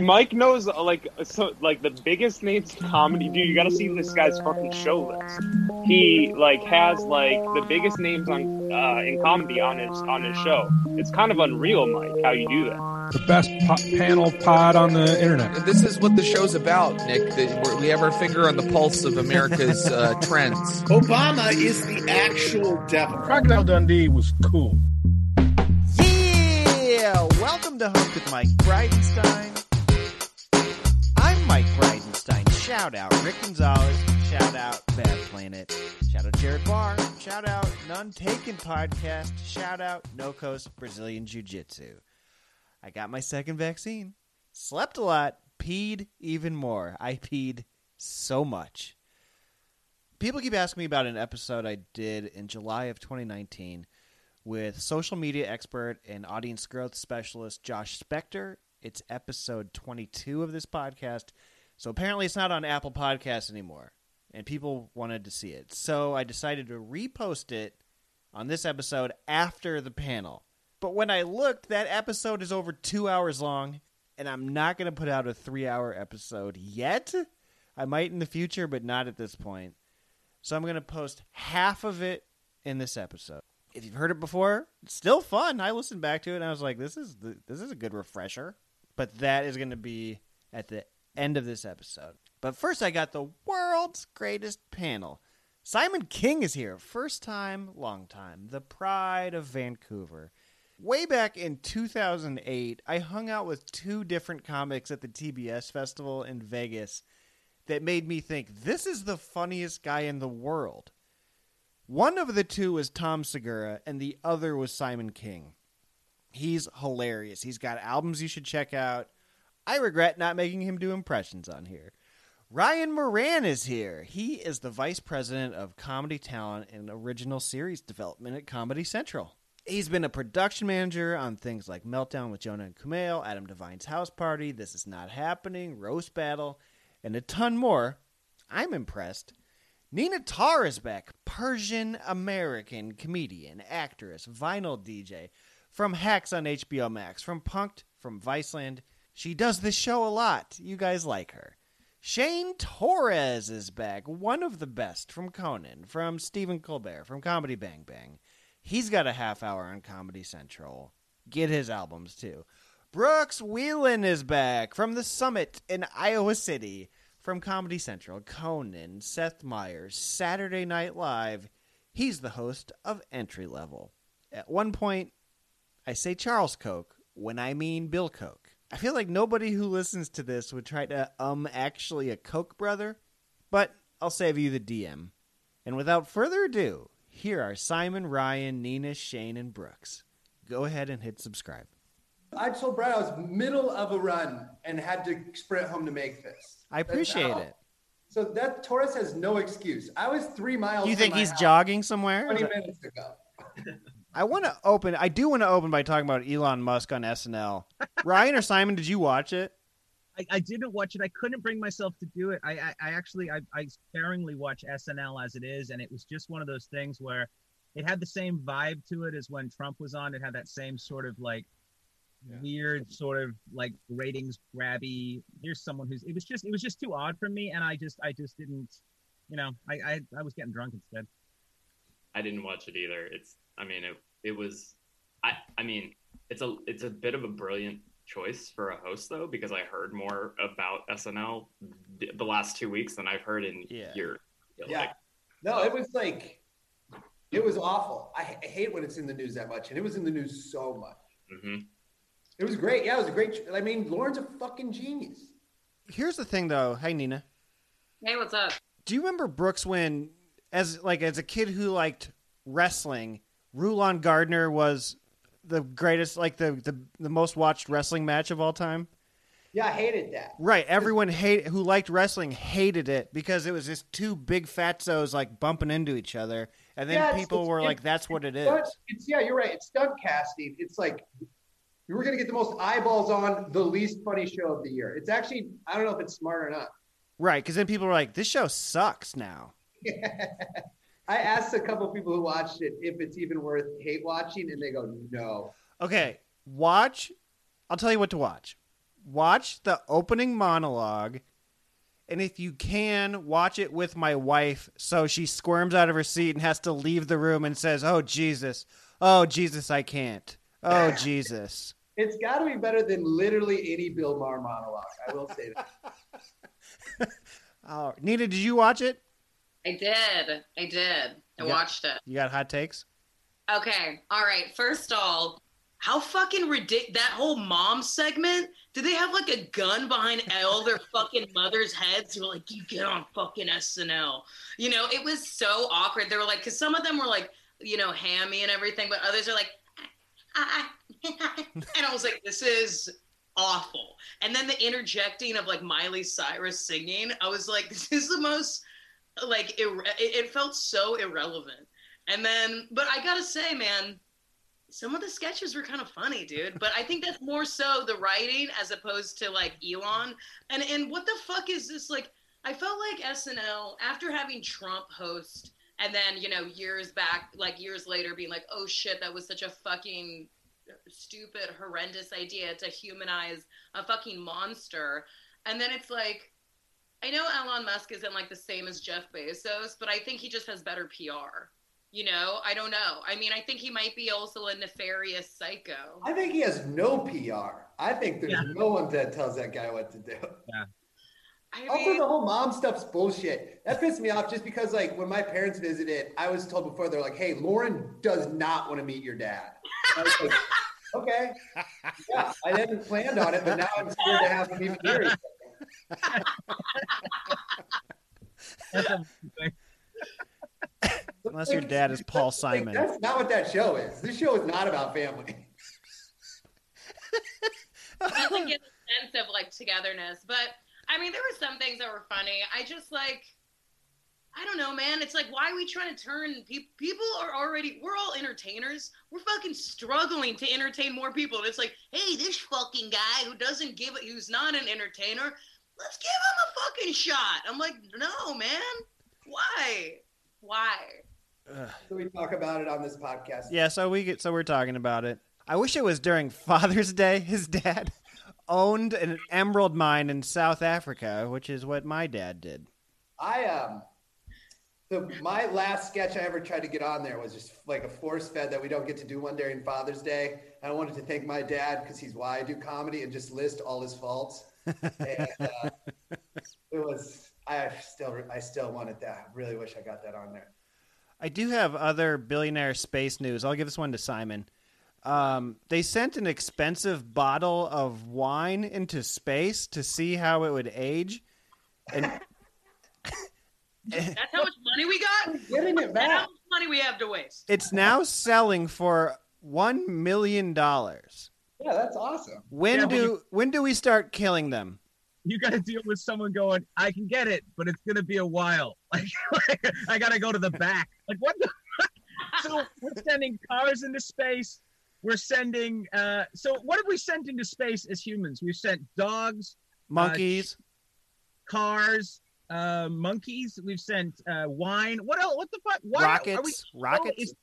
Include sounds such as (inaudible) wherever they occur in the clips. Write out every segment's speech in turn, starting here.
Mike knows uh, like so like the biggest names in comedy. Dude, you got to see this guy's fucking show list. He like has like the biggest names on uh, in comedy on his on his show. It's kind of unreal, Mike, how you do that. The best po- panel pod on the internet. This is what the show's about, Nick. That we're- we have our finger on the pulse of America's uh, (laughs) trends. Obama is the actual devil. Crocodile Dundee was cool. Yeah! Welcome to Hunk with Mike Bridenstine. Mike Bridenstine. Shout out Rick Gonzalez. Shout out Bad Planet. Shout out Jared Barr. Shout out None Taken Podcast. Shout out No Coast Brazilian Jiu Jitsu. I got my second vaccine. Slept a lot. Peed even more. I peed so much. People keep asking me about an episode I did in July of 2019 with social media expert and audience growth specialist Josh Spector. It's episode 22 of this podcast. So apparently it's not on Apple Podcasts anymore, and people wanted to see it. So I decided to repost it on this episode after the panel. But when I looked, that episode is over two hours long, and I'm not going to put out a three hour episode yet. I might in the future, but not at this point. So I'm going to post half of it in this episode if you've heard it before, it's still fun. I listened back to it and I was like, this is the, this is a good refresher. But that is going to be at the end of this episode. But first, I got the world's greatest panel. Simon King is here, first time, long time, the pride of Vancouver. Way back in 2008, I hung out with two different comics at the TBS festival in Vegas that made me think this is the funniest guy in the world. One of the two was Tom Segura, and the other was Simon King. He's hilarious. He's got albums you should check out. I regret not making him do impressions on here. Ryan Moran is here. He is the vice president of comedy talent and original series development at Comedy Central. He's been a production manager on things like Meltdown with Jonah and Kumail, Adam Devine's House Party, This Is Not Happening, Roast Battle, and a ton more. I'm impressed. Nina Tar is back, Persian American comedian, actress, vinyl DJ, from Hacks on HBO Max, from Punked, from Viceland. She does this show a lot. You guys like her. Shane Torres is back, one of the best from Conan, from Stephen Colbert, from Comedy Bang Bang. He's got a half hour on Comedy Central. Get his albums too. Brooks Wheelan is back from the Summit in Iowa City from Comedy Central, Conan, Seth Meyers, Saturday Night Live. He's the host of Entry Level. At one point, I say Charles Koch when I mean Bill Koch. I feel like nobody who listens to this would try to um actually a Koch brother, but I'll save you the DM. And without further ado, here are Simon, Ryan, Nina, Shane, and Brooks. Go ahead and hit subscribe. I told Brad I was middle of a run and had to sprint home to make this. I appreciate how- it. So that Torres has no excuse. I was three miles. You think he's house jogging somewhere? 20 minutes ago. (laughs) I want to open. I do want to open by talking about Elon Musk on SNL. Ryan or Simon, did you watch it? I, I didn't watch it. I couldn't bring myself to do it. I, I, I actually, I, I sparingly watch SNL as it is, and it was just one of those things where it had the same vibe to it as when Trump was on. It had that same sort of like weird, sort of like ratings grabby. Here's someone who's. It was just, it was just too odd for me, and I just, I just didn't. You know, I, I, I was getting drunk instead. I didn't watch it either. It's I mean it it was I I mean it's a it's a bit of a brilliant choice for a host though because I heard more about SNL th- the last 2 weeks than I've heard in Yeah. years. Yeah. No, it was like, it was awful. I hate when it's in the news that much, and it was in the news so much. hmm It was great. Yeah, it was a great. I mean, Lorne's a fucking genius. Here's the thing, though. Hey, Nina, Hey, what's up? do you remember Brooks when, as like as a kid who liked wrestling, Rulon Gardner was the greatest, like the the, the most watched wrestling match of all time? Yeah, I hated that. Right. Everyone hate who liked wrestling hated it because it was just two big fatzos like bumping into each other, and then Yeah, it's- people it's- were it's- like, "That's what it is." It's yeah, you're right. It's stunt casting. It's like you were gonna get the most eyeballs on the least funny show of the year. It's actually I don't know if it's smart or not. Right, because then people were like, "This show sucks now." (laughs) I asked a couple people who watched it if it's even worth hate watching, and they go no. Okay, watch. I'll tell you what to watch. watch the opening monologue, and if you can, watch it with my wife so she squirms out of her seat and has to leave the room and says, "Oh Jesus, oh Jesus, I can't, oh (laughs) Jesus." It's got to be better than literally any Bill Maher monologue. I will say that. (laughs) Oh, Nina, did you watch it? I did. I did. I Yeah. watched it. You got hot takes? Okay. All right. First of all, how fucking ridiculous that whole mom segment? Do they have like a gun behind all their (laughs) fucking mothers' heads? Who are like, you get on fucking SNL. You know, it was so awkward. They were like, because some of them were like, you know, hammy and everything, but others are like, (laughs) and I was like, this is awful. And then the interjecting of like Miley Cyrus singing, I was like, this is the most like it, it felt so irrelevant. And then, but I gotta say, man, some of the sketches were kind of funny, dude. But I think that's more so the writing as opposed to like Elon. And and what the fuck is this? Like, I felt like SNL after having Trump host, and then you know years back, like years later, being like, oh shit, that was such a fucking stupid, horrendous idea to humanize a fucking monster. And then it's like, I know Elon Musk isn't like the same as Jeff Bezos, but I think he just has better PR. You know, I don't know. I mean, I think he might be also a nefarious psycho. I think he has no PR. I think there's Yeah. no one that tells that guy what to do. I Also, mean, the whole mom stuff's bullshit. That pissed me off just because, like, when my parents visited, I was told before, they're like, hey, Lorne does not want to meet your dad. I was like, (laughs) okay. Yeah, I hadn't planned on it, but now I'm scared to have him even hear it. That's a- (laughs) Unless your dad is Paul Simon. that's not what that show is. This show is not about family. doesn't get a sense of like togetherness. But I mean, there were some things that were funny. I just like, I don't know, man. It's like, why are we trying to turn people? People are already, we're all entertainers. We're fucking struggling to entertain more people. And it's like, hey, this fucking guy who doesn't give it, who's not an entertainer, let's give him a fucking shot. I'm like, no, man. Why? Why? So we talk about it on this podcast. Yeah, so we get so we're talking about it. I wish it was during (laughs) Father's Day. His dad (laughs) owned an emerald mine in South Africa, which is what my dad did. I um the my last sketch I ever tried to get on there was just like a force fed that we don't get to do one during Father's Day. And I wanted to thank my dad because he's why I do comedy and just list all his faults. And uh, (laughs) it was I still I still wanted that. I really wish I got that on there. I do have other billionaire space news. I'll give this one to Simon. Um, they sent an expensive bottle of wine into space to see how it would age, and That's how much money we got? Getting it That's how back. much money we have to waste. it's now selling for one million dollars. Yeah, that's awesome. When Yeah, but do when do we start killing them? you got to deal with someone going, I can get it, but it's going to be a while. (laughs) Like, (laughs) I got to go to the back. Like, what the fuck? (laughs) So we're sending cars into space. We're sending, uh, so what have we sent into space as humans? We've sent dogs, Monkeys. cars, uh, monkeys. We've sent uh, wine. What else? What the fuck? Why Are we, rockets. oh, rockets. is,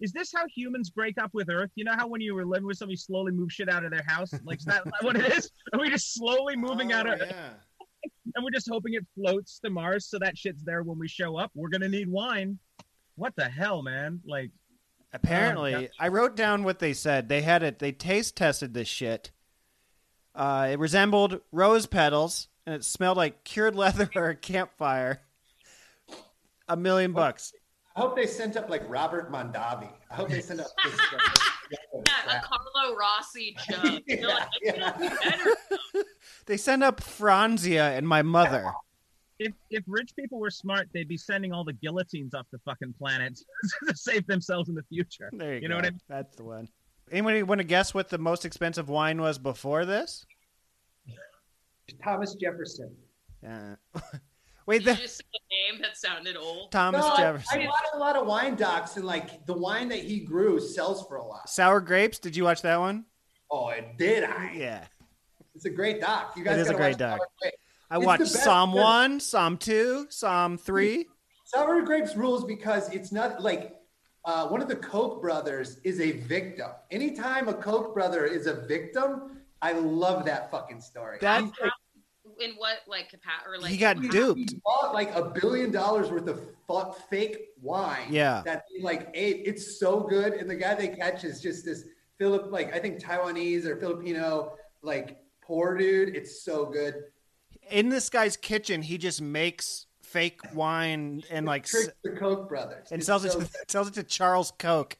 is this how humans break up with Earth? You know how when you were living with somebody, you slowly move shit out of their house? Like, is that (laughs) what it is? Are we just slowly moving out of Oh, yeah. (laughs) and we're just hoping it floats to Mars so that shit's there when we show up. We're gonna need wine. What the hell, man? Like, Apparently, Um. I wrote down what they said. They had it. They taste tested this shit. Uh, it resembled rose petals, and it smelled like cured (laughs) leather or a campfire. A million bucks. I hope they sent up like Robert Mondavi. I hope they sent up (laughs) this, (laughs) Yeah, a Carlo Rossi (laughs) jug. You're like, Yeah, "I can't do yeah. better." They sent up Franzia and my mother. if if rich people were smart, they'd be sending all the guillotines off the fucking planet to save themselves in the future. There you, You go. know what I mean? That's the one. Anybody want to guess what the most expensive wine was before this? Thomas Jefferson. Uh, wait, Did you the, just say a name that sounded old? Thomas No, Jefferson. I watch a lot of wine docs, and like the wine that he grew sells for a lot. Sour grapes. Did you watch that one? Oh, it did I? Yeah, It's a great doc. You guys It is a great watch doc. I It's watched Somm because- one, Somm two, Somm three. Sour Grapes rules because it's not like uh, one of the Koch brothers is a victim. Anytime a Koch brother is a victim, I love that fucking story. That- He's like- In what like capa- or like he got duped. He bought like a billion dollars worth of fake wine. Yeah. That he like ate. It's so good. And the guy they catch is just this Philip, like I think Taiwanese or Filipino, like poor dude. It's so good. In this guy's kitchen, he just makes fake wine and like s- Tricks the Koch brothers. and It's sells it to, good. sells it to Charles Koch.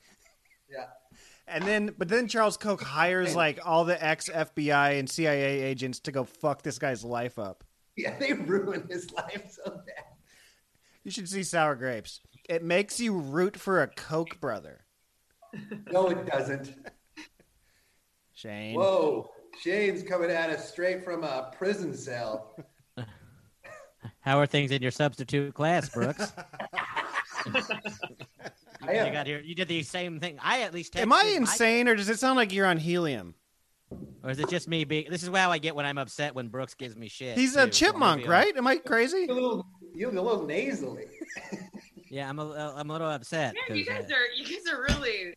Yeah. And then, but then Charles Koch hires like all the ex FBI and CIA agents to go fuck this guy's life up. Yeah, they ruin his life so bad. You should see Sour Grapes. It makes you root for a Koch brother. No, it doesn't. Shane. Whoa. Shane's coming at us straight from a prison cell. How are things in your substitute class, Brooks? (laughs) I you got here. You did the same thing. I at least. Am I texted- insane or does it sound like you're on helium? or is it just me being? This is how I get when I'm upset when Brooks gives me shit. He's a too, so chipmunk, right? Am I crazy? You're a little, you're a little nasally. (laughs) Yeah, I'm a, uh, I'm a little upset. Man, you 'cause, guys uh, are you guys are really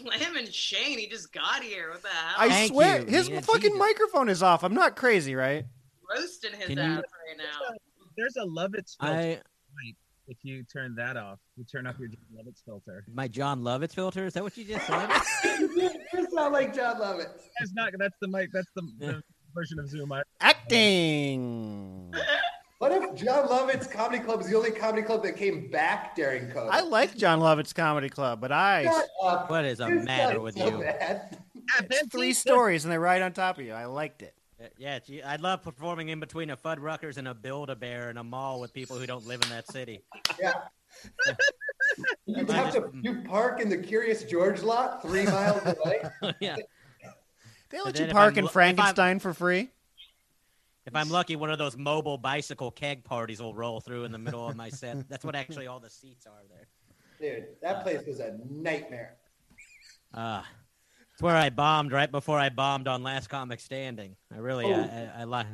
slamming Shane. He just got here. What the hell? I Thank swear, you, his Nina. fucking Jesus. microphone is off. I'm not crazy, right? roasting his Can ass you- right now. There's a Lovitz filter. I If you turn that off, you turn off your John Lovitz filter. my John Lovitz filter. Is that what you just (laughs) said? you sound like John Lovitz. That's not. That's the mic. That's the, the version of Zoom. I, Acting. What if John Lovitz comedy club is the only comedy club that came back during COVID? I like John Lovitz comedy club, but I what is the matter with so you? bad. Ben three stories and they're right on top of you. I liked it. Yeah, gee, I love performing in between a Fuddruckers and a Build a Bear in a mall with people who don't live in that city. Yeah. You have to you park in the Curious George lot three miles away. (laughs) yeah. They let you park in lo- if I'm- Frankenstein for free. If I'm lucky, one of those mobile bicycle keg parties will roll through in the middle of my set. That's what actually all the seats are there. Dude, that place was a nightmare. Uh, it's where I bombed right before I bombed on Last Comic Standing. I really, Oh. I, I, I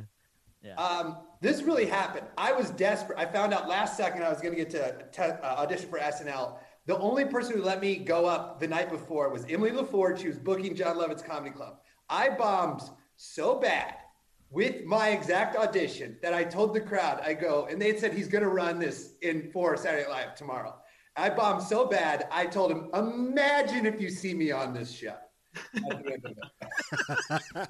Yeah. Um, this really happened. I was desperate. I found out last second I was going to get to te- uh, audition for SNL. The only person who let me go up the night before was Emily LaForge. She was booking John Lovitz's Comedy Club. I bombed so bad with my exact audition that I told the crowd, I go, and they said he's going to run this in for Saturday Night Live tomorrow. I bombed so bad, I told him, imagine if you see me on this show. At the end of it.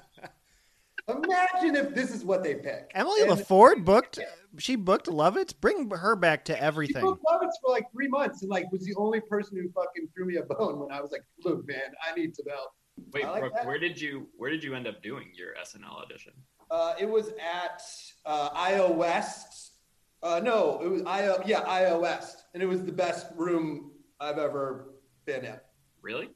Imagine if this is what they pick. Emily And- LaForge booked. She booked Lovitz. Bring her back to She everything. booked Lovitz for like three months and like was the only person who fucking threw me a bone when I was like, look, man, I need some help. Wait, like Brooke, where did you where did you end up doing your SNL audition? Uh, it was at uh, IO West. Uh, no, it was IO. Yeah, IO West, and it was the best room I've ever been in. Really?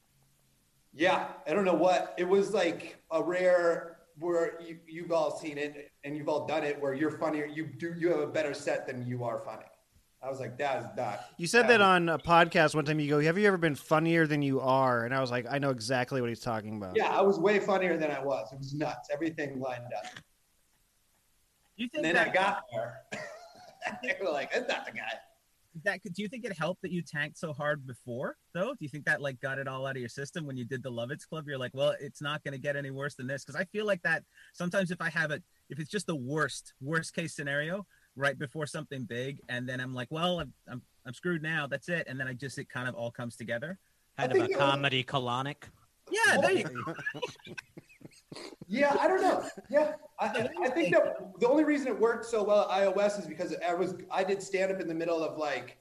Yeah, I don't know what it was like a rare where you, you've all seen it and you've all done it where you're funnier. You do you have a better set than you are funny. I was like, that is not. You said that on a podcast one time. You go, "Have you ever been funnier than you are?" And I was like, "I know exactly what he's talking about." Yeah, I was way funnier than I was. It was nuts. Everything lined up. Do you And think then I got there. (laughs) they were like, that's not the guy. That do you think it helped that you tanked so hard before though? Do you think that like got it all out of your system when you did the Lovitz Club? You're like, well, it's not going to get any worse than this because I feel like that sometimes if I have it, if it's just the worst worst case scenario right before something big, and then I'm like, well, I'm I'm, I'm screwed now. That's it, and then I just it kind of all comes together. kind of a think it was- comedy colonic. Yeah, there you (laughs) go. Yeah, I don't know. Yeah, I, I- think that the only reason it worked so well at iOS is because I was I did stand up in the middle of like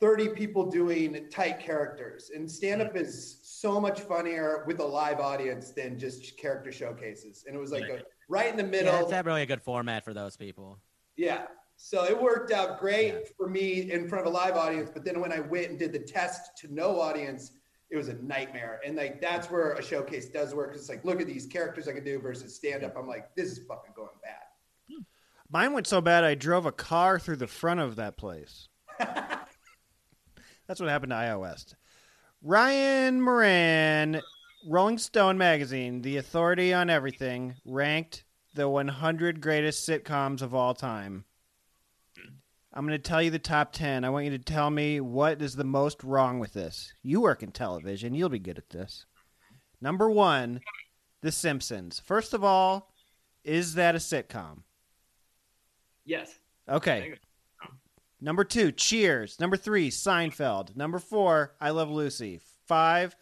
30 people doing tight characters, and stand up is so much funnier with a live audience than just character showcases. And it was like a, right in the Yeah, middle. it's not really a good format for those people. Yeah. So it worked out great for me in front of a live audience, but then when I went and did the test to no audience, it was a nightmare. And like that's where a showcase does work. It's like, look at these characters I can do versus stand up. I'm like, this is fucking going bad. Hmm. Mine went so bad I drove a car through the front of that place. (laughs) That's what happened to iOS. Ryan Moran, Rolling Stone magazine, the authority on everything, ranked the 100 greatest sitcoms of all time. I'm going to tell you the top 10. I want you to tell me what is the most wrong with this. You work in television, you'll be good at this. Number 1, The Simpsons. First of all, is that a sitcom? Yes. Okay. Number two, Cheers. Number three, Seinfeld. Number four, I Love Lucy. Five,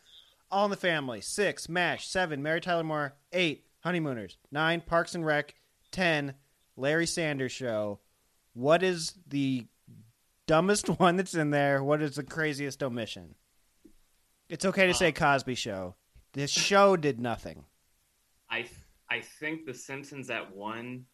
All in the Family. Six, MASH. Seven, Mary Tyler Moore. Eight, Honeymooners. Nine, Parks and Rec. Ten, Larry Sanders Show. What is the dumbest (laughs) one that's in there? What is the craziest omission? It's okay to say uh, Cosby Show. This show did nothing. I th- I think The Simpsons at one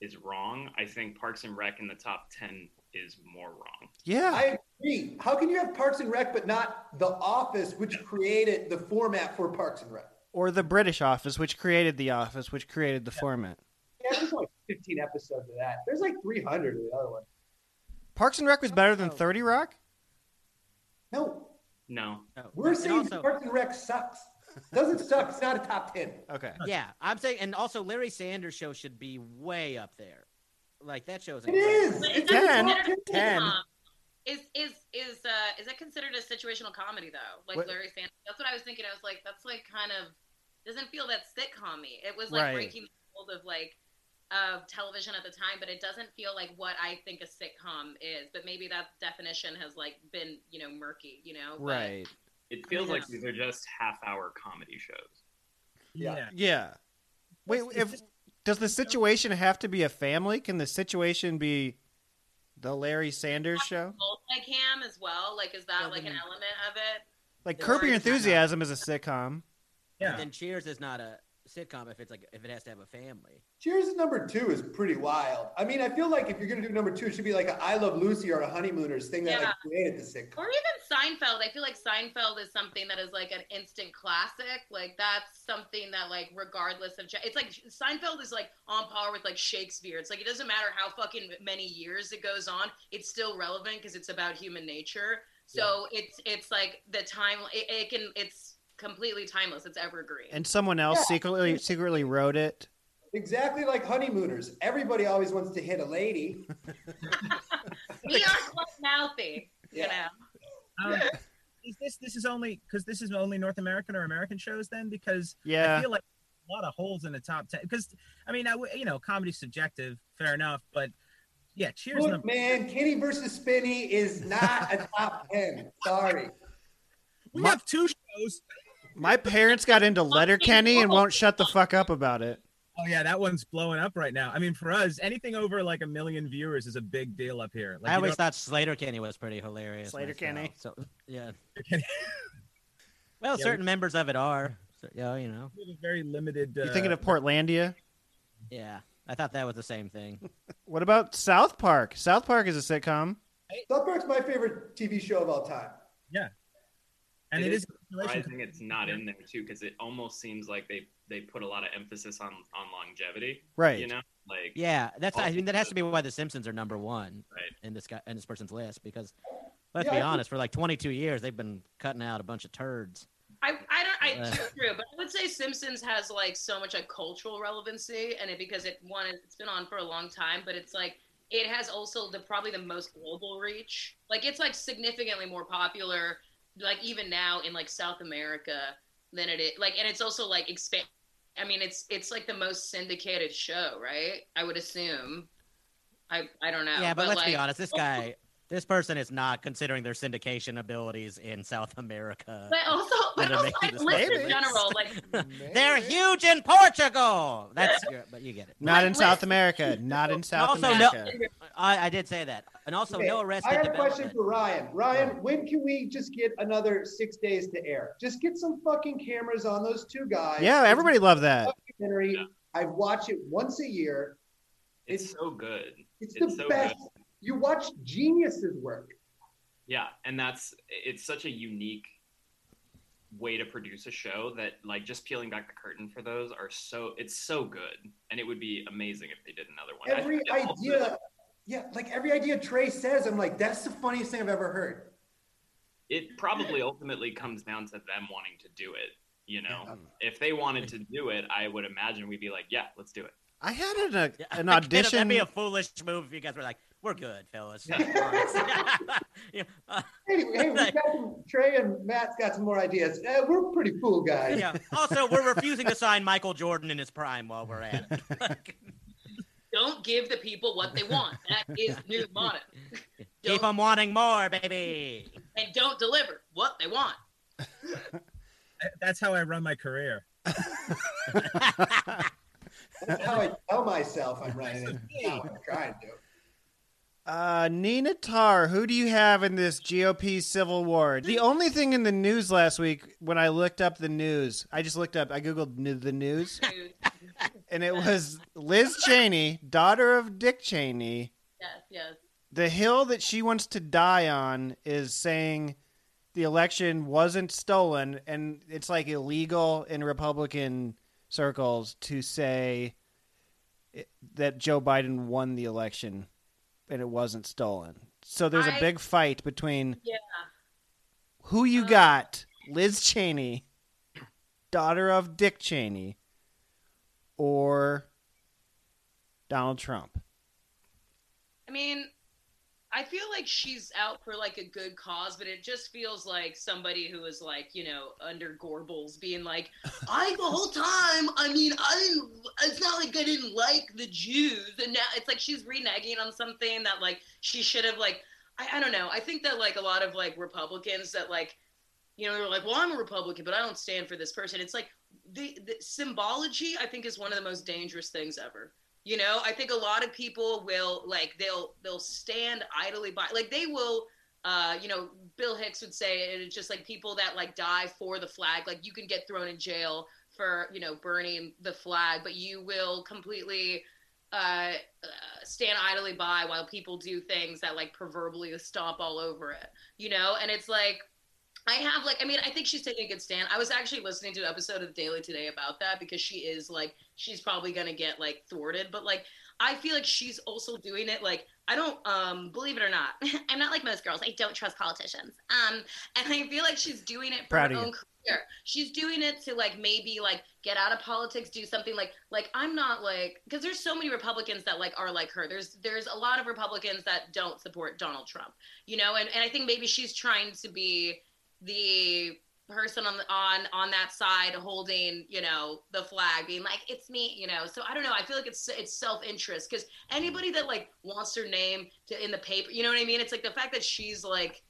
is wrong. I think Parks and Rec in the top ten is more wrong. Yeah. I agree. How can you have Parks and Rec but not The Office, which created the format for Parks and Rec? Or the British Office, which created The Office, which created the format. Yeah, there's like 15 episodes of that. There's like 300 of the other one. Parks and Rec was better than 30 Rock? No, No. we're And saying also- Parks and Rec sucks. Doesn't suck. It's not a top 10. Okay. Yeah, I'm saying, and also Larry Sanders show should be way up there. Like that show's It is. But It's is that Ten. considered a Ten. sitcom? Is is is uh is that considered a situational comedy though? Like What- Larry Sanders. That's what I was thinking. I was like, that's like kind of doesn't feel that sitcom-y. It was like Right. breaking the mold of like of television at the time, but it doesn't feel like what I think a sitcom is. But maybe that definition has like been you know murky. You know. But- Right. It feels Yeah. like these are just half-hour comedy shows. Yeah. Yeah. Wait, if does the situation have to be a family? Can the situation be the Larry Sanders show? Multicam as well. Like, is that like an element of it? Like The Curb Your Warriors is not- Enthusiasm is a sitcom. Yeah. Then Cheers is not a sitcom if it's like if it has to have a family. Cheers is number two is pretty wild. I mean, I feel like if you're going to do number two, it should be like a I Love Lucy or a Honeymooners thing that Yeah. like created the sitcom. Or even Seinfeld. I feel like Seinfeld is something that is like an instant classic. Like that's something that like regardless of it's like Seinfeld is like on par with like Shakespeare. It's like it doesn't matter how fucking many years it goes on, it's still relevant because it's about human nature. So it's it's like the time it, it can it's completely timeless. It's evergreen. And someone else Yeah. secretly secretly wrote it. Exactly like Honeymooners. Everybody always wants to hit a lady. (laughs) we are quite mouthy, you know. Um, is this this is only because this is only North American or American shows then? Because yeah. I feel like a lot of holes in the top ten. Because I mean, I w- you know, comedy's subjective, fair enough, but yeah, Cheers. Look, number- man, Kenny versus Spinny is not a top 10. Sorry. we My- have two shows. My parents got into Letterkenny and won't shut the fuck up about it. Oh yeah, that one's blowing up right now. I mean, for us, anything over like a million viewers is a big deal up here. Like, I always don't- thought Slater Kenny was pretty hilarious. Slater. Kenny. So yeah. (laughs) Well, Yeah, certain members of it are. So, yeah, you know. we have a very limited. Uh, You thinking of Portlandia? Yeah, I thought that was the same thing. (laughs) What about South Park? South Park is a sitcom. South Park's my favorite TV show of all time. And It it is is. a Surprising it's not in there too, because it almost seems like they they put a lot of emphasis on on longevity. Right. You know, like Yeah, that's. I mean, that has to be why The Simpsons are number one Right. in this guy in this person's list because, let's Yeah, be I think- honest, for like 22 years they've been cutting out a bunch of turds. I, I don't I Uh. true, but I would say Simpsons has like so much like cultural relevancy, and it because it one it's been on for a long time, but it's like it has also the probably the most global reach. Like it's like significantly more popular, like even now in like South America than it is like, and it's also like expand. I mean, it's it's like the most syndicated show, right? I would assume. I I don't know. yeah, but, let's like, be honest, this (laughs) guy, this person is not considering their syndication abilities in South America. But also, (laughs) but They're also like, this list in general, like (laughs) They're huge in Portugal. That's, but you get it. Not in Like, South America. Not in South also, no- America. I, I did say that, and also Okay, no arrested I have a question for Ryan. Ryan, when can we just get another six days to air? Just get some fucking cameras on those two guys. Yeah, everybody loved that. Documentary. Yeah. I watch it once a year. it's, It's- so good. It's, It's the so best. good. You watch geniuses work. Yeah, and that's it's such a unique way to produce a show that like just peeling back the curtain for those are so it's so good and it would be amazing if they did another one. Every think that also- idea, yeah, like every idea Trey says, I'm like, that's the funniest thing I've ever heard. it probably ultimately comes down to them wanting to do it. You know, if they wanted to do it, I would imagine we'd be like, yeah, let's do it. I had an, a, an (laughs) I get it. audition. That'd be a foolish move if you guys were like, "We're good, fellas." Yeah, (laughs) uh, Hey, hey, we got (laughs) some, Trey and Matt's got some more ideas. Uh, we're pretty cool guys. yeah. Also, we're refusing to sign Michael Jordan in his prime while we're at it. (laughs) Don't give the people what they want. That is the new motto. Keep them wanting more, baby. And don't deliver what they want. That's how I run my career. That's how I tell myself I'm running it. Not what I'm trying to do. Uh, Nina Tar, who do you have in this GOP civil war? The only thing in the news last week, when I looked up the news, I just looked up, I googled nu- the news, (laughs) and it was Liz Cheney, daughter of Dick Cheney. Yes, yes. The hill that she wants to die on is saying the election wasn't stolen, and it's like illegal in Republican circles to say it- that Joe Biden won the election and it wasn't stolen. So there's a big fight between Yeah. who you Uh. got, Liz Cheney, daughter of Dick Cheney, or Donald Trump. I mean, I feel like she's out for like a good cause, but it just feels like somebody who is like, you know, under Goebbels being like, (laughs) I the whole time, I mean, I didn't, it's not like I didn't like the Jews. And now it's like she's reneging on something that like she should have like, I, I don't know. I think that like a lot of like Republicans that like, you know, they're like, well, I'm a Republican, but I don't stand for this person. It's like the, the symbology, I think, is one of the most dangerous things ever. You know, I think a lot of people will like they'll they'll stand idly by like they will uh you know Bill Hicks would say it, it's just like people that like die for the flag like you can get thrown in jail for you know burning the flag but you will completely uh, uh stand idly by while people do things that like proverbially stomp all over it you know? And it's like I have like I mean I think she's taking a good stand. I was actually listening to an episode of Daily Today about that because she is like she's probably gonna get like thwarted, but like I feel like she's also doing it like I don't um believe it or not. (laughs) I'm not like most girls. I don't trust politicians. Um and I feel like she's doing it for Proud her own career. She's doing it to like maybe like get out of politics, do something like like I'm not like because there's so many Republicans that like are like her. There's there's a lot of Republicans that don't support Donald Trump. You know, and, and I think maybe she's trying to be the person on the, on on that side holding you know the flag being like it's me you know so i don't know i feel like it's it's self-interest because anybody that like wants her name to in the paper you know what i mean it's like the fact that she's like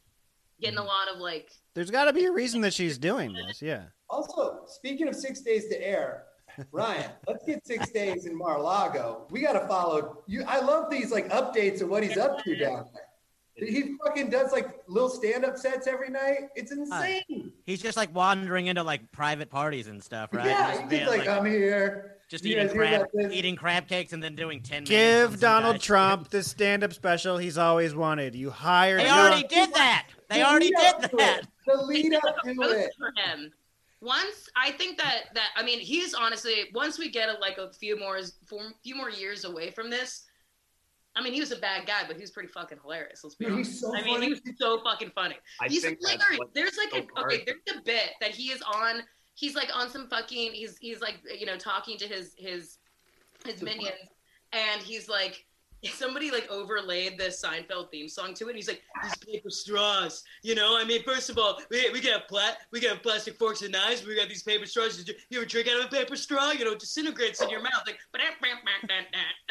getting a mm-hmm. lot of like There's got to be a reason that she's doing this. Yeah. Also, speaking of six days to air, Ryan, (laughs) let's get six days in Mar-a-Lago. We got to follow you. I love these like updates of what he's up to down there. He fucking does like little stand-up sets every night. It's insane. He's just like wandering into like private parties and stuff, right? Yeah, Just he's being, just like, I'm here. just You eating guys crab, eating crab cakes, and then doing ten. Give Donald guy's- Trump the stand-up special he's always wanted. You hired They Joe- already did that. They The already did that. The lead up to votes it. for him. Once I think that that I mean he's honestly once we get a, like a few more four, few more years away from this. I mean, he was a bad guy, but he was pretty fucking hilarious. Let's be Dude, honest. he's so I mean, funny. he was so fucking funny. I he's think hilarious. There's like so a okay, there's a bit that he is on. He's like on some fucking. He's he's like you know talking to his his his minions, and he's like. (laughs) Somebody like overlaid the Seinfeld theme song to it. And he's like, "These paper straws, you know. I mean, first of all, we we got plat, we got plastic forks and knives. We got these paper straws. You, you ever drink out of a paper straw? You know, disintegrates in your mouth. Like, (laughs) and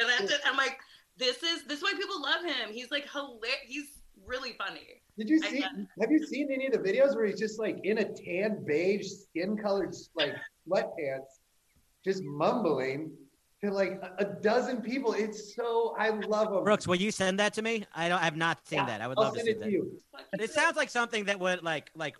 that's it. I'm like, this is this is why people love him. He's like hilarious. He's really funny. Did you see? Have you seen any of the videos where he's just like in a tan beige skin colored like sweatpants, just mumbling to like a, a dozen people? It's so I love him. Brooks, will you send that to me? I don't. I've not seen Yeah, that. I would I'll love to see it that. to you. It sounds like something that would like like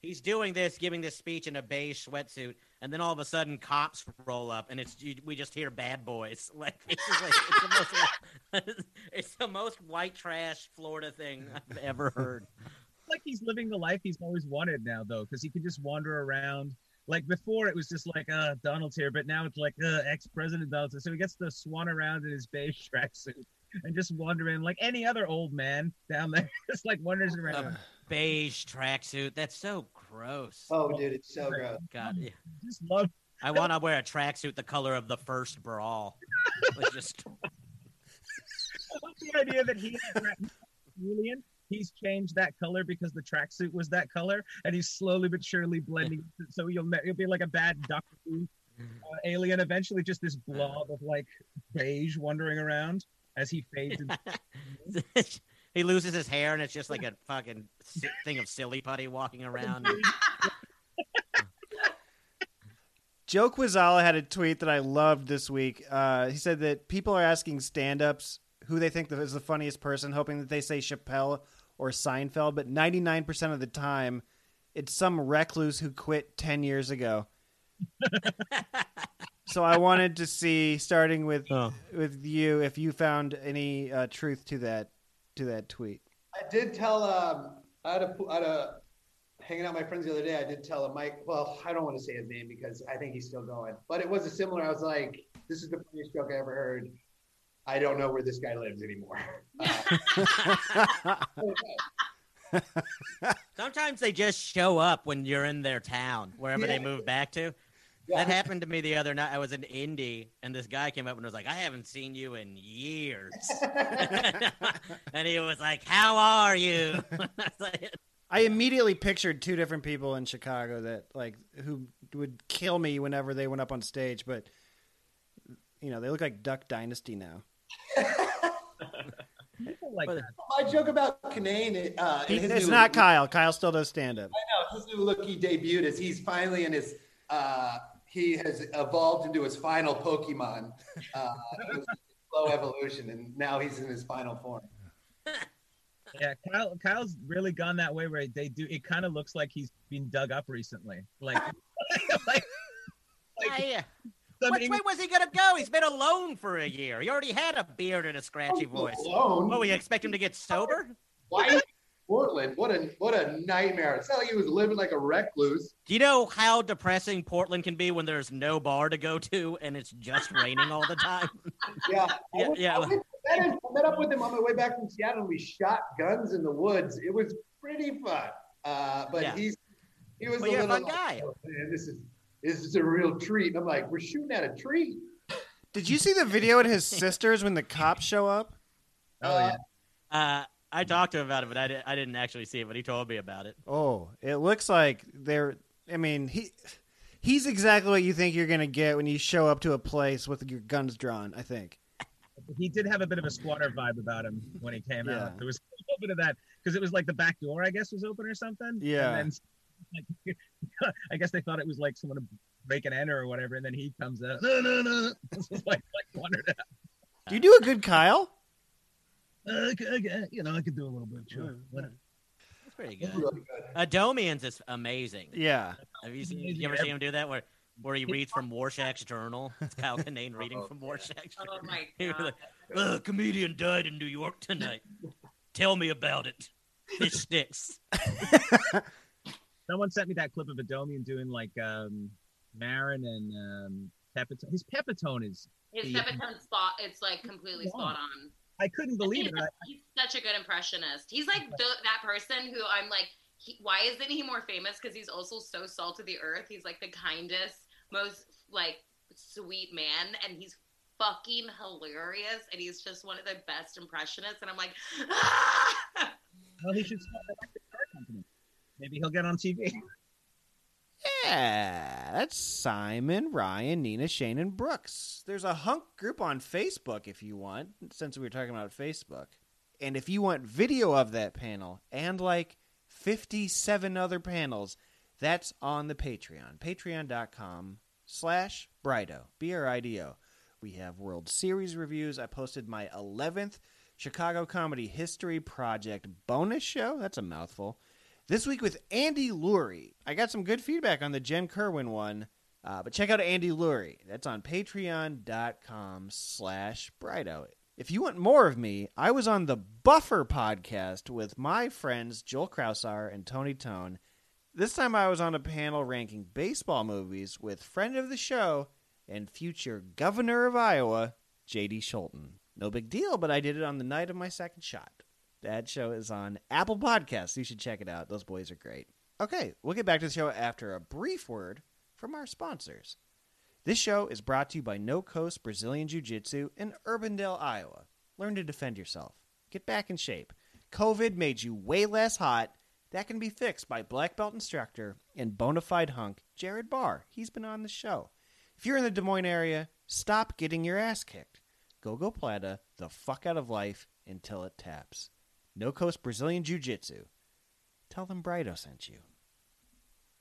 he's doing this, giving this speech in a beige sweatsuit, and then all of a sudden cops roll up, and it's you, we just hear "bad boys." (laughs) Like it's like it's the most (laughs) it's the most white trash Florida thing I've ever heard. It's like he's living the life he's always wanted now, though, because he can just wander around. Like before, it was just like, uh, Donald's here, but now it's like, uh, ex-president Donald. So he gets to swan around in his beige (laughs) tracksuit and just wander in like any other old man down there, just like wanders around. A beige tracksuit. That's so gross. Oh, dude, it's so gross. God, yeah. just love I want to wear a tracksuit the color of the first brawl. Like, just (laughs) (laughs) the idea that he chameleon, he's changed that color because the tracksuit was that color, and he's slowly but surely blending. so you'll you'll be like a bad Doctor Who uh, alien. Eventually, just this blob of like beige wandering around as he fades. (laughs) into he loses his hair and it's just like a fucking thing of silly putty walking around. Joe Kwaczala had a tweet that I loved this week. Uh, he said that people are asking stand-ups who they think is the funniest person, hoping that they say Chappelle or Seinfeld, but 99% of the time, it's some recluse who quit 10 years ago. (laughs) so I wanted to see, starting with Oh. with you, if you found any uh, truth to that to that tweet. I did tell um I had a I had a hanging out with my friends the other day. I did tell a Mike. Well, I don't want to say his name because I think he's still going. But it was a similar. I was like, "This is the funniest joke I ever heard." I don't know where this guy lives anymore. (laughs) Uh, (laughs) Sometimes they just show up when you're in their town, wherever they Yeah. move back to. Yeah. That happened to me the other night. I was in Indy, and this guy came up and was like, "I haven't seen you in years," (laughs) (laughs) and he was like, "How are you?" (laughs) I was like, I immediately pictured two different people in Chicago that like who would kill me whenever they went up on stage, but you know they look like Duck Dynasty now. people like But- my joke about Kinane. Uh, and his It's new- not Kyle. Kyle still does stand up. I know his new look he debuted is he's finally in his. Uh, he has evolved into his final Pokemon. Uh, it was slow evolution, and now he's in his final form. (laughs) Yeah, Kyle. Kyle's really gone that way where they do. It kind of looks like he's been dug up recently. Like, (laughs) (laughs) like, like "Hey, some which way was he gonna go? He's been alone for a year. He already had a beard and a scratchy voice. Alone. Oh, we expect him to get sober? Why Portland? What a what a nightmare! It's not like he was living like a recluse. Do you know how depressing Portland can be when there's no bar to go to and it's just raining all the time? Yeah, (laughs) Yeah, I went, yeah. I, went, I met- I met up with him on my way back from Seattle. and We shot guns in the woods. It was pretty fun. Uh, but Yeah. he's he was Well, a you're a little fun guy. "Oh, man, this is this is a real treat. I'm like, we're shooting at a tree. Did you see the video at his sister's when the cops show up? Oh (laughs) yeah. Uh, I talked to him about it, but I, di- I didn't actually see it, but he told me about it. Oh, it looks like they're. I mean, he he's exactly what you think you're gonna get when you show up to a place with your guns drawn. I think. he did have a bit of a squatter vibe about him when he came Yeah. out. There was a little bit of that because it was like the back door, I guess, was open or something. Yeah. And then, like, (laughs) I guess they thought it was like someone breaking in or whatever, and then he comes out. (laughs) No, no, no. (laughs) This was like like wandered out. Do you do a good Kyle? Okay, okay, you know, I could do a little bit. Sure. Whatever. That's pretty good. Really good. Adomians is amazing. Yeah. Have you, seen, you ever seen him do that where, where he reads from Rorschach's journal? It's Kyle (laughs) Kinane reading from Rorschach's Oh journal. my god. like, "Uh, comedian died in New York tonight. Tell me about it. It sticks. (laughs) Someone sent me that clip of Adomian doing like um, Maron and um, Pepitone. His Pepitone is. His the- Pepitone spot, it's like completely spot on. I couldn't believe it. He's, I, he's such a good impressionist. He's like the, that person who I'm like, he, why isn't he more famous? Because he's also so salt of the earth. He's like the kindest, most like sweet man, and he's fucking hilarious. And he's just one of the best impressionists. And I'm like, ah! (laughs) well, he should start a car company. Maybe he'll get on TV. (laughs) Yeah, that's Simon, Ryan, Nina, Shane, and Brooks. There's a hunk group on Facebook if you want, since we were talking about Facebook. And if you want video of that panel and like 57 other panels, that's on the Patreon. Patreon.com slash Brido. B-R-I-D-O. We have World Series reviews. I posted my 11th Chicago Comedy History Project bonus show. That's a mouthful. This week with Andy Lurie. I got some good feedback on the Jen Kerwin one, uh, but check out Andy Lurie. That's on patreon.com slash Brido. If you want more of me, I was on the Buffer podcast with my friends Joel Krausar and Tony Tone. This time I was on a panel ranking baseball movies with friend of the show and future governor of Iowa, J.D. Scholten. No big deal, but I did it on the night of my second shot. That show is on Apple Podcasts. You should check it out. Those boys are great. Okay, we'll get back to the show after a brief word from our sponsors. This show is brought to you by No Coast Brazilian Jiu Jitsu in Urbandale, Iowa. Learn to defend yourself. Get back in shape. COVID made you way less hot. That can be fixed by black belt instructor and bona fide hunk Jared Barr. He's been on the show. If you're in the Des Moines area, stop getting your ass kicked. Go go plata the fuck out of life until it taps. No Coast Brazilian Jiu Jitsu. Tell them Brido sent you.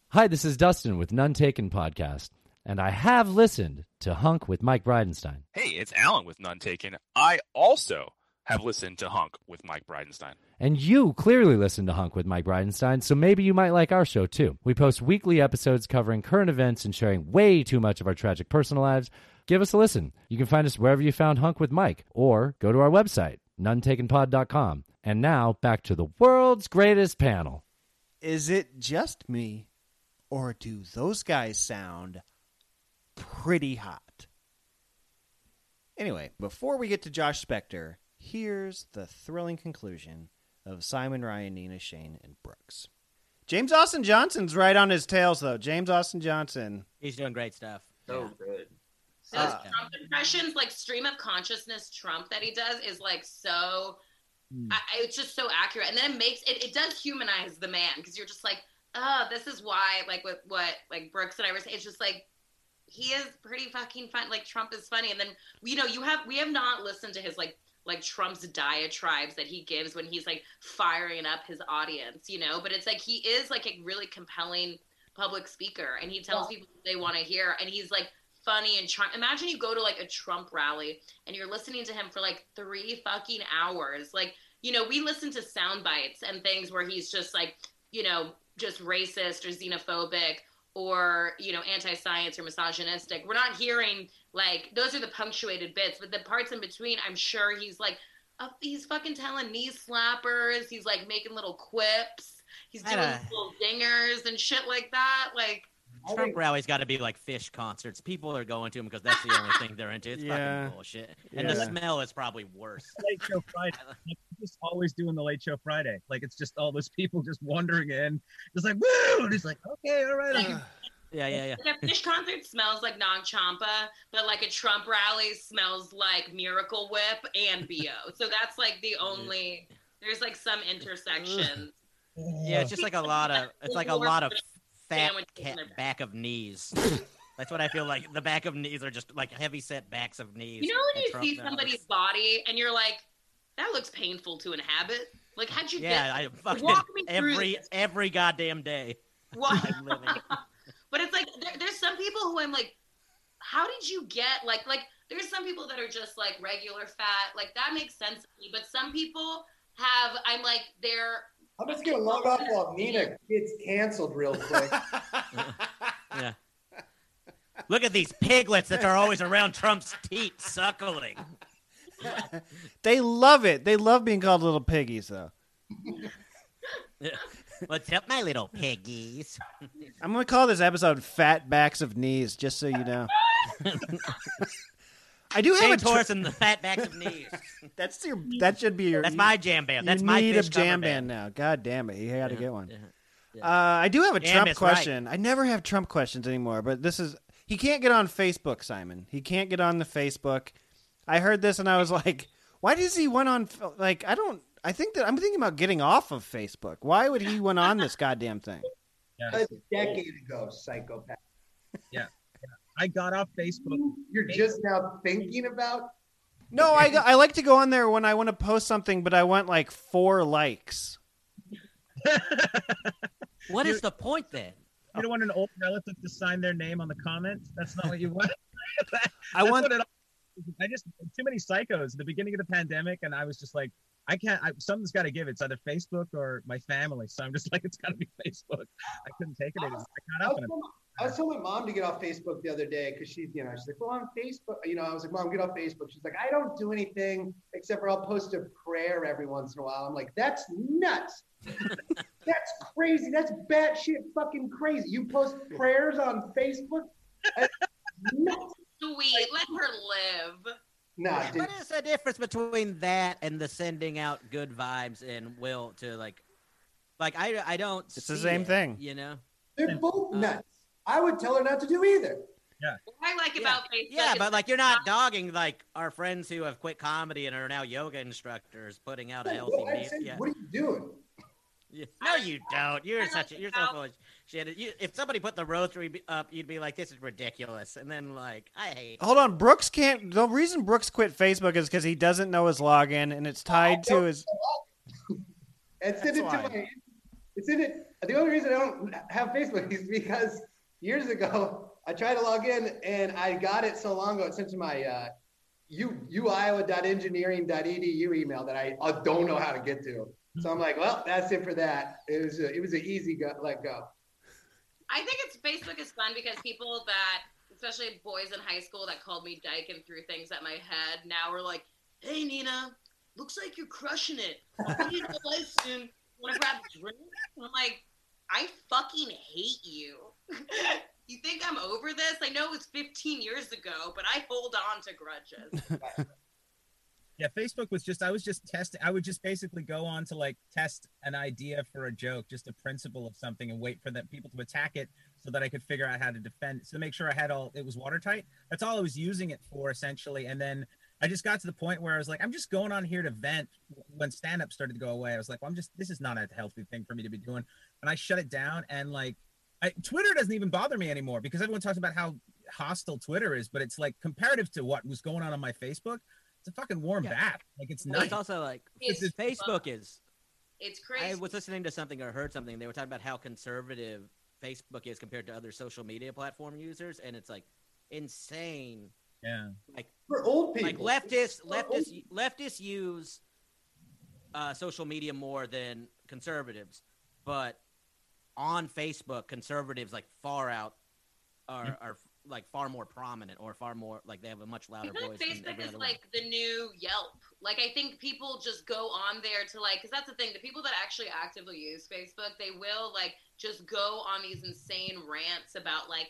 Hi, this is Dustin with None Taken Podcast, and I have listened to Hunk with Mike Bridenstine. Hey, it's Alan with None Taken. I also have listened to Hunk with Mike Bridenstine. And you clearly listen to Hunk with Mike Bridenstine, so maybe you might like our show too. We post weekly episodes covering current events and sharing way too much of our tragic personal lives. Give us a listen. You can find us wherever you found Hunk with Mike, or go to our website, nonetakenpod.com. And now back to the world's greatest panel. Is it just me, or do those guys sound pretty hot? Anyway, before we get to Josh Spector, here's the thrilling conclusion of Simon Ryan, Nina Shane, and Brooks. James Austin Johnson's right on his tails, though. James Austin Johnson. He's doing great stuff. So good. Those Uh, Trump impressions, like stream of consciousness Trump that he does, is like so. Hmm. I, I- it's just so accurate, and then it makes it. It does humanize the man because you're just like, oh, this is why. Like with what like Brooks and I were saying, it's just like he is pretty fucking fun. Like Trump is funny, and then you know you have we have not listened to his like like Trump's diatribes that he gives when he's like firing up his audience, you know. But it's like he is like a really compelling public speaker, and he tells people what they want to hear, and he's like funny and charm. Imagine you go to like a Trump rally and you're listening to him for like three fucking hours. Like, you know, we listen to sound bites and things where he's just like, you know, just racist or xenophobic or, you know, anti science or misogynistic. We're not hearing like those are the punctuated bits, but the parts in between, I'm sure he's like, up, he's fucking telling knee slappers. He's like making little quips. He's doing little dingers and shit like that. Like, Trump rallies got to be like Phish concerts. People are going to them because that's the only thing they're into. It's Yeah. fucking bullshit. And the smell is probably worse. Late Show Friday. (laughs) Like, just always doing the Late Show Friday. Like it's just all those people just wandering in, just like woo, and he's like, okay, all right. I'll (sighs) Yeah, yeah, yeah. Like a Phish concert smells like Nag Champa, but like a Trump rally smells like Miracle Whip and Bo. So that's like the only. There's like some intersection. Yeah, it's just like a lot of it's like a lot of fat Sandwiches in back. back of knees. (laughs) That's what I feel like. The back of knees are just like heavy set backs of knees. You know when you Trump see rallies. somebody's body and you're like, that looks painful to inhabit. Like, how'd you Yeah, get? I (laughs) fucking walk me every this. every goddamn day. (laughs) Why? I'm living. but it's like there, there's some people who I'm like, how did you get like like there's some people that are just like regular fat, like that makes sense to me. But some people have I'm like they're I'm just gonna log off while Nina gets canceled real quick. (laughs) Yeah. Look at these piglets that are always around Trump's teat suckling. They love it. They love being called little piggies, though. (laughs) What's up, my little piggies? I'm going to call this episode Fat Backs of Knees, just so you know. (laughs) I do have James a tr- horse and the fat backs of knees. (laughs) That's your. That should be your. That's my jam band. That's you my need a jam band. band now. God damn it! You got to Yeah, get one. yeah, Uh, I do have a Damn, Trump it's right. question. I never have Trump questions anymore, but this is he can't get on Facebook, Simon. He can't get on the Facebook. I heard this and I was like, why does he want on like I don't I think that I'm thinking about getting off of Facebook. Why would he want on this goddamn thing? A decade ago, psychopath. Yeah. I got off Facebook. You're just now thinking about. No, I I like to go on there when I want to post something, but I want like four likes. (laughs) What is the point then? You don't want an old relative to sign their name on the comments. That's not what you want. (laughs) I want- what it- I just too many psychos at the beginning of the pandemic, and I was just like, I can't. I, something's got to give. It's either Facebook or my family. So I'm just like, it's got to be (laughs) Facebook. I couldn't take it anymore. I I got was, up and telling, I was telling my mom to get off Facebook the other day because she's, you know, she's like, well, on Facebook, you know, I was like, mom, get off Facebook. She's like, I don't do anything except for I'll post a prayer every once in a while. I'm like, that's nuts. (laughs) that's crazy. That's batshit fucking crazy. You post prayers on Facebook? That's nuts. sweet. Let her live. Nah, dude. What is the difference between that and the sending out good vibes and will to like, like I I don't. It's the same it, thing. You know. They're both uh, nuts. I would tell her not to do either. Yeah. What I like about Facebook. Yeah, but like you're not dogging like our friends who have quit comedy and are now yoga instructors putting out a healthy What, I meal. Yeah. what are you doing? Yeah. No, you don't. You're such a, you're so full of shit. You, if somebody put the rosary be- up, you'd be like, "This is ridiculous," and then like, I hate. Hold on, Brooks can't. The reason Brooks quit Facebook is because he doesn't know his login, and it's tied to his. And send it to my. It's in it. The only reason I don't have Facebook is because years ago I tried to log in and I got it so long ago. it sent to my uh, u uiowa.engineering.edu email that I don't know how to get to. So I'm like, well, that's it for that. It was a, it was an easy go, let go. I think it's Facebook is fun because people that, especially boys in high school that called me dyke and threw things at my head, now are like, "Hey Nina, looks like you're crushing it. Need soon. Want to grab a drink?" I'm like, "I fucking hate you. (laughs) you think I'm over this? I know it was 15 years ago, but I hold on to grudges." (laughs) Yeah, Facebook was just I was just testing. I would just basically go on to like test an idea for a joke, just a principle of something, and wait for the people to attack it so that I could figure out how to defend. So to make sure I had all it was watertight. That's all I was using it for essentially. And then I just got to the point where I was like, I'm just going on here to vent. When stand up started to go away, I was like, well, I'm just this is not a healthy thing for me to be doing, and I shut it down. And like, I, Twitter doesn't even bother me anymore because everyone talks about how hostile Twitter is, but it's like comparative to what was going on on my Facebook. It's a fucking warm bath. Like it's Well, nice. it's also like It's Facebook is. It's crazy. I was listening to something or heard something. They were talking about how conservative Facebook is compared to other social media platform users, and it's like insane. Yeah. Like For old people, like people. leftists, For old leftists, leftists use uh, social media more than conservatives, but on Facebook, conservatives like far out are are like far more prominent or far more like they have a much louder I voice. like than Facebook is other one. like the new Yelp. Like I think people just go on there to like, because that's the thing. The people that actually actively use Facebook, they will like just go on these insane rants about like,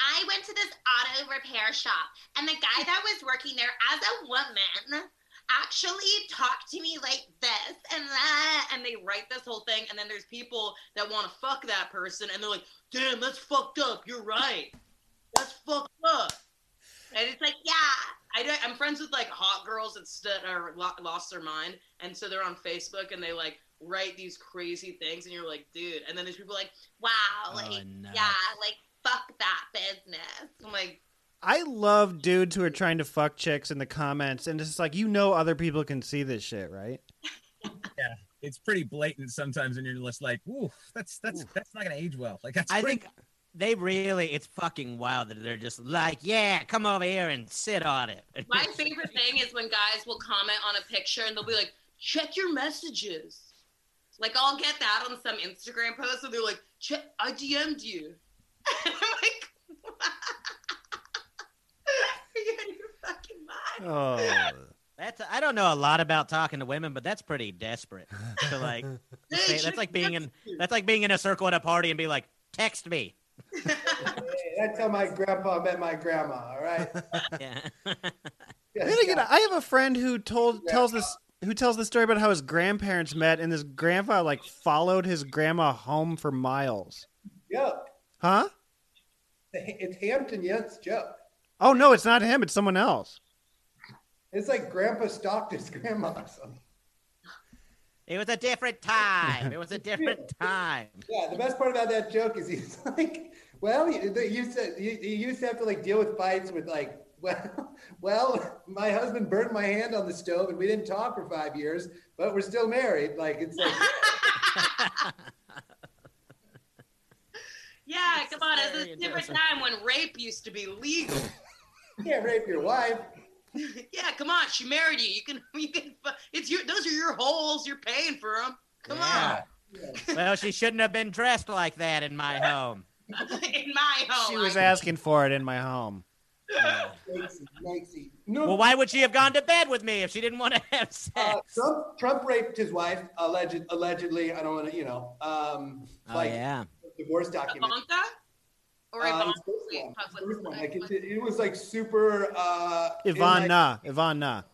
I went to this auto repair shop and the guy that was working there as a woman actually talk to me like this and that and they write this whole thing and then there's people that want to fuck that person and they're like damn that's fucked up you're right that's fucked up and it's like, yeah, I I'm friends with like hot girls that st- are lost their mind, and so they're on Facebook and they like write these crazy things, and you're like, dude. And then there's people like, wow, oh, like, no. yeah, like fuck that business. I'm like, I love dudes who are trying to fuck chicks in the comments, and it's just like you know other people can see this shit, right? (laughs) Yeah, it's pretty blatant sometimes, and you're just like, "Ooh, that's that's that's not gonna age well." Like that's. I pretty- think they really it's fucking wild that they're just like, yeah, come over here and sit on it. (laughs) my favorite thing is when guys will comment on a picture and they'll be like, check your messages. Like I'll get that on some Instagram post, and they're like, check, I DM'd you. (laughs) I'm like, are you out of your fucking mind? Oh, That's I don't know a lot about talking to women, but that's pretty desperate. To like, (laughs) say, that's like being in that's like being in a circle at a party and be like, text me. Hey, (laughs) that's how my grandpa met my grandma. All right. (laughs) Yeah. Then again, I have a friend who told tells this who tells the story about how his grandparents met, and his grandpa like followed his grandma home for miles. Joke. Huh? It's Hampton Young's joke. Oh no, it's not him. It's someone else. It's like Grandpa stalked his grandma or something. It was a different time. It was a different (laughs) time. Yeah, the best part about that joke is he's (laughs) like, well, he, he used to he, he used to have to like deal with fights with like, (laughs) well, well, my husband burned my hand on the stove and we didn't talk for five years, but we're still married. Like it's like, Yeah, come on. It's very a different interesting. time when rape used to be legal. You can't rape your wife. (laughs) yeah, come on. She married you. You can, (laughs) you can. It's your. Those are your holes. You're paying for them. Come on. Well, she shouldn't have been dressed like that in my home. (laughs) In my home. She was I- asking for it in my home. Lacy, Lacy. No, Well, why would she have gone to bed with me if she didn't want to have sex? uh, Trump Trump raped his wife alleged allegedly. I don't want to, you know, um, oh like yeah. divorce document. Ivanka? Or Uh, Ivanka? his Wait, one, fuck, his what's first his one. Like it, it was like super. Uh, in, like, Ivana, Ivana.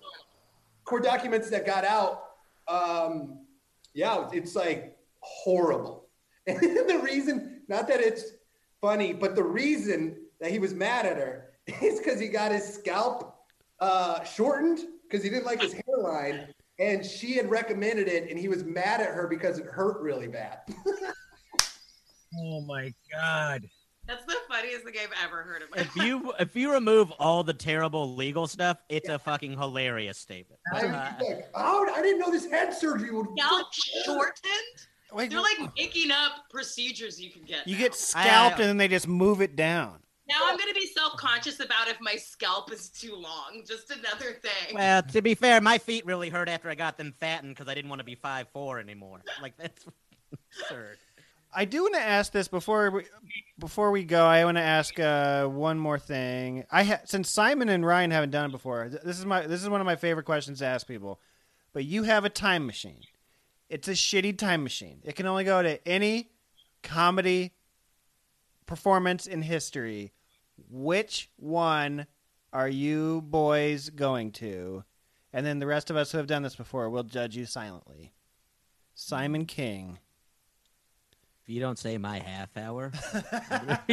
court documents that got out. Um, yeah, it's like horrible. (laughs) And the reason, not that it's funny, but the reason that he was mad at her (laughs) is because he got his scalp uh, shortened because he didn't like his hairline, and she had recommended it, and he was mad at her because it hurt really bad. (laughs) Oh my god. That's the funniest thing I've ever heard of. If you if you remove all the terrible legal stuff, it's a fucking hilarious statement. I Uh, like, oh, I didn't know this head surgery would. Scalp shortened? Wait, They're like making up procedures you can get. You now. get scalped and then they just move it down. Now I'm gonna be self-conscious about if my scalp is too long. Just another thing. well, to be fair, my feet really hurt after I got them fattened because I didn't want to be five four anymore. Like that's (laughs) absurd. I do want to ask this before we, before we go. I want to ask uh, one more thing. I ha- since Simon and Ryan haven't done it before. th- This is my this is one of my favorite questions to ask people. But you have a time machine. It's a shitty time machine. It can only go to any comedy performance in history. Which one are you boys going to? And then the rest of us who have done this before will judge you silently. Simon King. If you don't say my half hour, Go (laughs) back-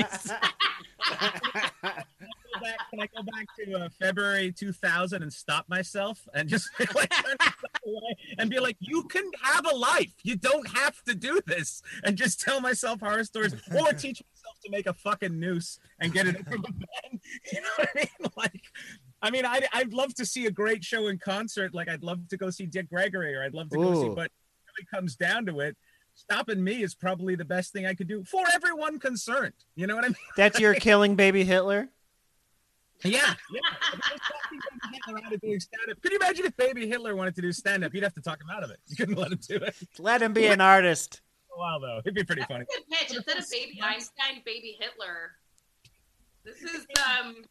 Can I go back to uh, February 2000 and stop myself and just (laughs) like, turn away and be like, "You can have a life. You don't have to do this," and just tell myself horror stories or (laughs) teach myself to make a fucking noose and get it over the bend. You know what I mean? Like, I mean, I'd, I'd love to see a great show in concert. Like, I'd love to go see Dick Gregory, or I'd love to go see. But it really comes down to it. Stopping me is probably the best thing I could do for everyone concerned. You know what I mean? That's your killing baby Hitler? Yeah, yeah. If I was talking Baby Hitler out of doing stand-up. Could you imagine if Baby Hitler wanted to do stand-up? You'd have to talk him out of it. You couldn't let him do it. Let him be an artist. For a while though, it'd be pretty funny. Good pitch. Instead of baby Einstein, baby Hitler. This is um.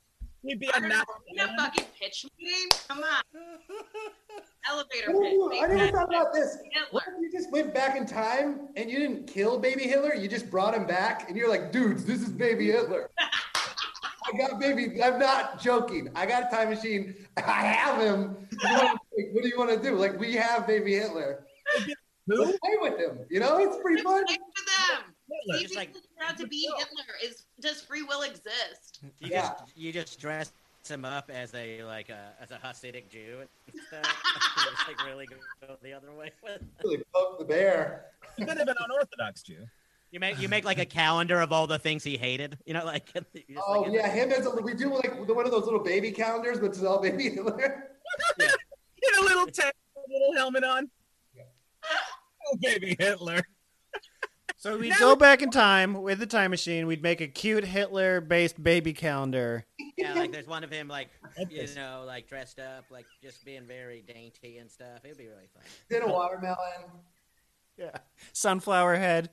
He'd be I a don't know, nat- in a fucking pitch meeting. Come on. (laughs) Elevator What pitch. if you- I baby never thought about this. Hitler. What if you just went back in time and you didn't kill baby Hitler? You just brought him back and you're like, dudes, this is baby Hitler. (laughs) I got baby. I'm not joking. I got a time machine. I have him. You know, like, what do you want to do? Like, we have baby Hitler. Let's play with him. You know, it's pretty fun. Play for them. Hitler. Just if like- like, proud to be Hitler. Is does free will exist? you Yeah. just you just dress him up as a like a as a Hasidic Jew and stuff. (laughs) just like really go the other way. (laughs) Really poke the bear. A bit of an unorthodox Jew. You make you make like a calendar of all the things he hated. You know, like (laughs) you just, Oh like, yeah, him as a, we do like one of those little baby calendars, but it's all baby Hitler. In a little tent, a little helmet on. Oh, baby Hitler. So we'd Now- go back in time with the time machine. We'd make a cute Hitler-based baby calendar. Yeah, like there's one of him like (laughs) you know like dressed up like just being very dainty and stuff. It'd be really fun. Then a watermelon. Yeah, sunflower head.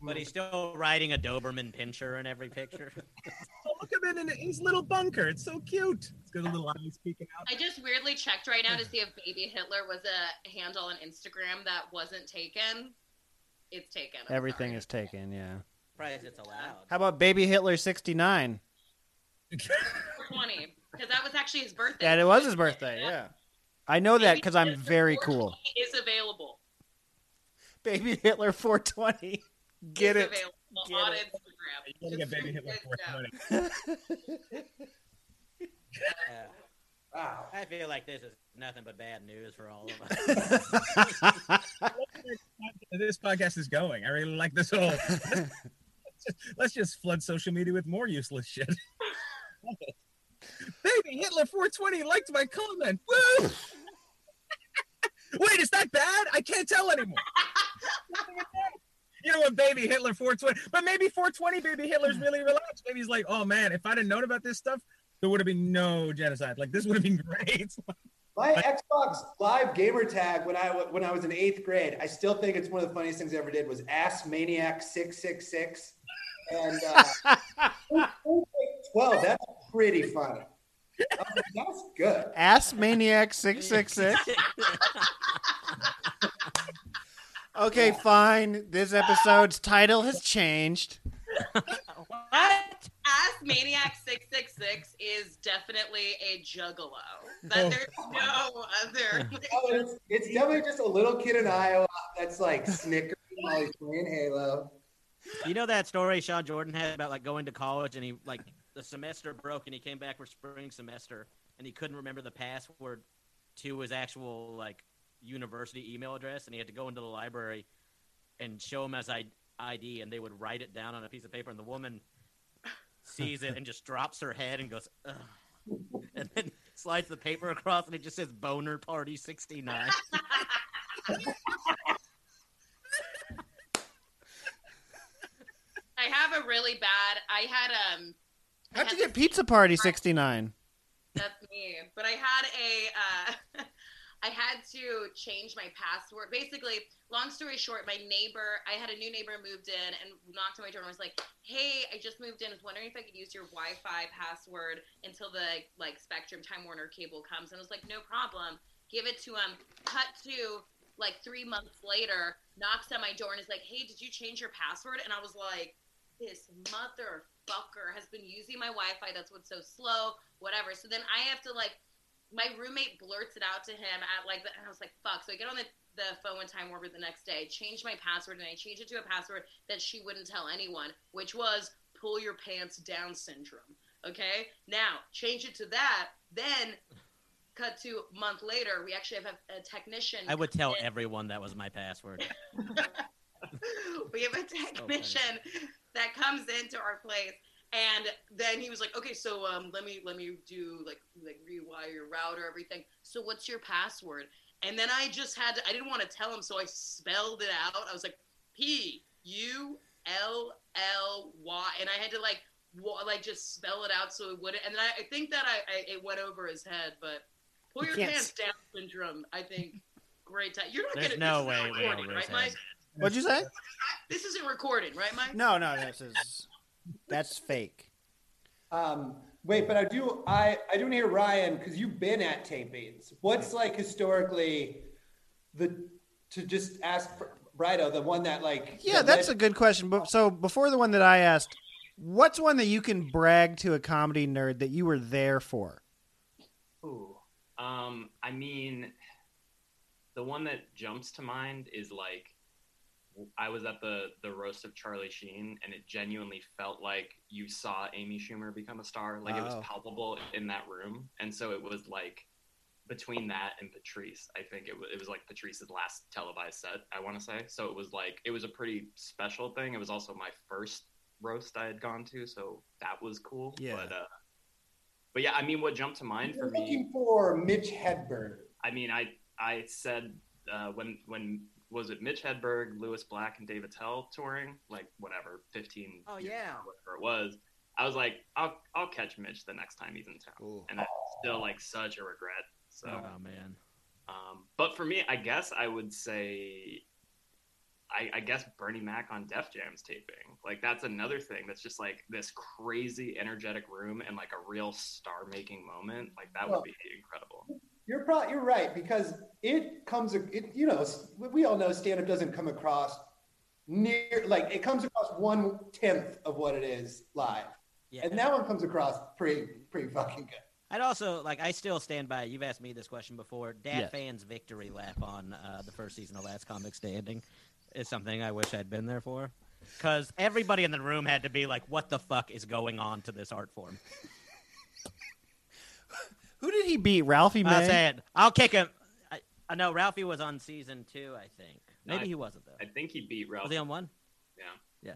But he's still riding a Doberman pincher in every picture. Oh, (laughs) look at him in his little bunker. It's so cute. It's got a little eyes peeking out. I just weirdly checked right now to see if baby Hitler was a handle on Instagram that wasn't taken. It's taken. I'm Everything sorry. is taken. Yeah. Surprised it's allowed. How about baby Hitler '69? 20 because that was actually his birthday. Yeah, it was his birthday. Yeah. I know that because I'm very cool. Is available. Baby Hitler 420. Get is it? Get on it. Instagram. You gotta get baby Hitler you guys know. 420. (laughs) Yeah. Wow. I feel like this is nothing but bad news for all of us. (laughs) this podcast is going. I really like this whole. let's, (laughs) just, let's just flood social media with more useless shit. Baby Hitler 420 liked my comment. Woo! (laughs) Wait, is that bad? I can't tell anymore. you know what, Baby Hitler 420? But maybe 420 Baby Hitler's hmm. really relaxed. Maybe he's like, oh man, if I'd have known about this stuff, there would have been no genocide. Like this would have been great. (laughs) My Xbox Live gamer tag when I w- when I was in eighth grade, I still think it's one of the funniest things I ever did was Ass Maniac six six six, and uh, twelve. That's pretty funny. Like, That's good. Ass Maniac 666. Okay, fine. This episode's title has changed. (laughs) what? Ass Maniac 666 is definitely a juggalo. That Oh. there's no other. Oh, oh it's, it's definitely just a little kid in Iowa that's like snickering while he's playing Halo. You know that story Sean Jordan had about like going to college and he like the semester broke and he came back for spring semester and he couldn't remember the password to his actual like university email address and he had to go into the library and show him as I- ID and they would write it down on a piece of paper and the woman sees it and just drops her head and goes Ugh. and then slides the paper across and it just says boner party 69 I have a really bad. I had um. I How'd had you get Pizza Party 69? That's me. But I had a, uh, (laughs) I had to change my password. Basically, long story short, my neighbor, I had a new neighbor moved in and knocked on my door and was like, "Hey, I just moved in. I was wondering if I could use your Wi-Fi password until the like Spectrum Time Warner cable comes." And I was like, "No problem. Give it to him." Cut to like three months later, knocks on my door and is like, "Hey, did you change your password?" And I was like, "This motherfucker has been using my Wi-Fi. That's what's so slow. Whatever." So then I have to like my roommate blurts it out to him at like the, and I was like, fuck. So I get on the, the phone with Time Warner the next day, change my password, and I changed it to a password that she wouldn't tell anyone, which was pull your pants down syndrome. Okay? Now, change it to that, then cut to a month later, we actually have a, a technician. I would tell in. everyone that was my password. (laughs) we have a technician that comes into our place and then he was like okay so um, let me let me do like like rewire your router everything. So what's your password? And then i just had to i didn't want to tell him so i spelled it out. I was like p u l l y. And i had to like wa- like just spell it out so it wouldn't and then i, I think that I, I it went over his head but pull your can't pants down syndrome i think. Great time you're not There's gonna no way not it went recording, right mike. What'd you say? this isn't recorded right mike? No, no, this is that's fake. Um, wait, but I do I I do want to hear Ryan because you've been at tapings. What's like historically the to just ask Brido the one that like Yeah, that that's a good question. But so before the one that I asked, what's one that you can brag to a comedy nerd that you were there for? Ooh. Um, I mean, the one that jumps to mind is like I was at the the roast of Charlie Sheen, and it genuinely felt like you saw Amy Schumer become a star. Like it was palpable in that room, and so it was like between that and Patrice, I think it was it was like Patrice's last televised set. I want to say so. It was like it was a pretty special thing. It was also my first roast I had gone to, so that was cool. Yeah. But uh, but yeah, I mean, what jumped to mind You're for me. looking for Mitch Hedberg. I mean, I I said uh, when when was it Mitch Hedberg, Lewis Black, and Dave Attell touring, like whatever, fifteen. Oh, years yeah. whatever it was. I was like, I'll I'll catch Mitch the next time he's in town, and that's still like such a regret. So, Oh man. um, but for me, I guess I would say. I, I guess Bernie Mac on Def Jam's taping. Like that's another thing that's just like this crazy energetic room and like a real star making moment. Like that Well- would be incredible. You're probably you're right because it comes it you know we all know stand up doesn't come across near like it comes across one tenth of what it is live, Yeah. and that one comes across pretty pretty fucking good. I'd also like. I still stand by. You've asked me this question before. Dat Yes. Phan's victory lap on uh, the first season of Last Comic Standing is something I wish I'd been there for. Because everybody in the room had to be like, "What the fuck is going on to this art form?" Who did he beat? Ralphie I'll say it. I'll kick him. I, I know Ralphie was on season two. I think maybe I- he wasn't though. I think he beat Ralph. Was he on one? Yeah. Yeah.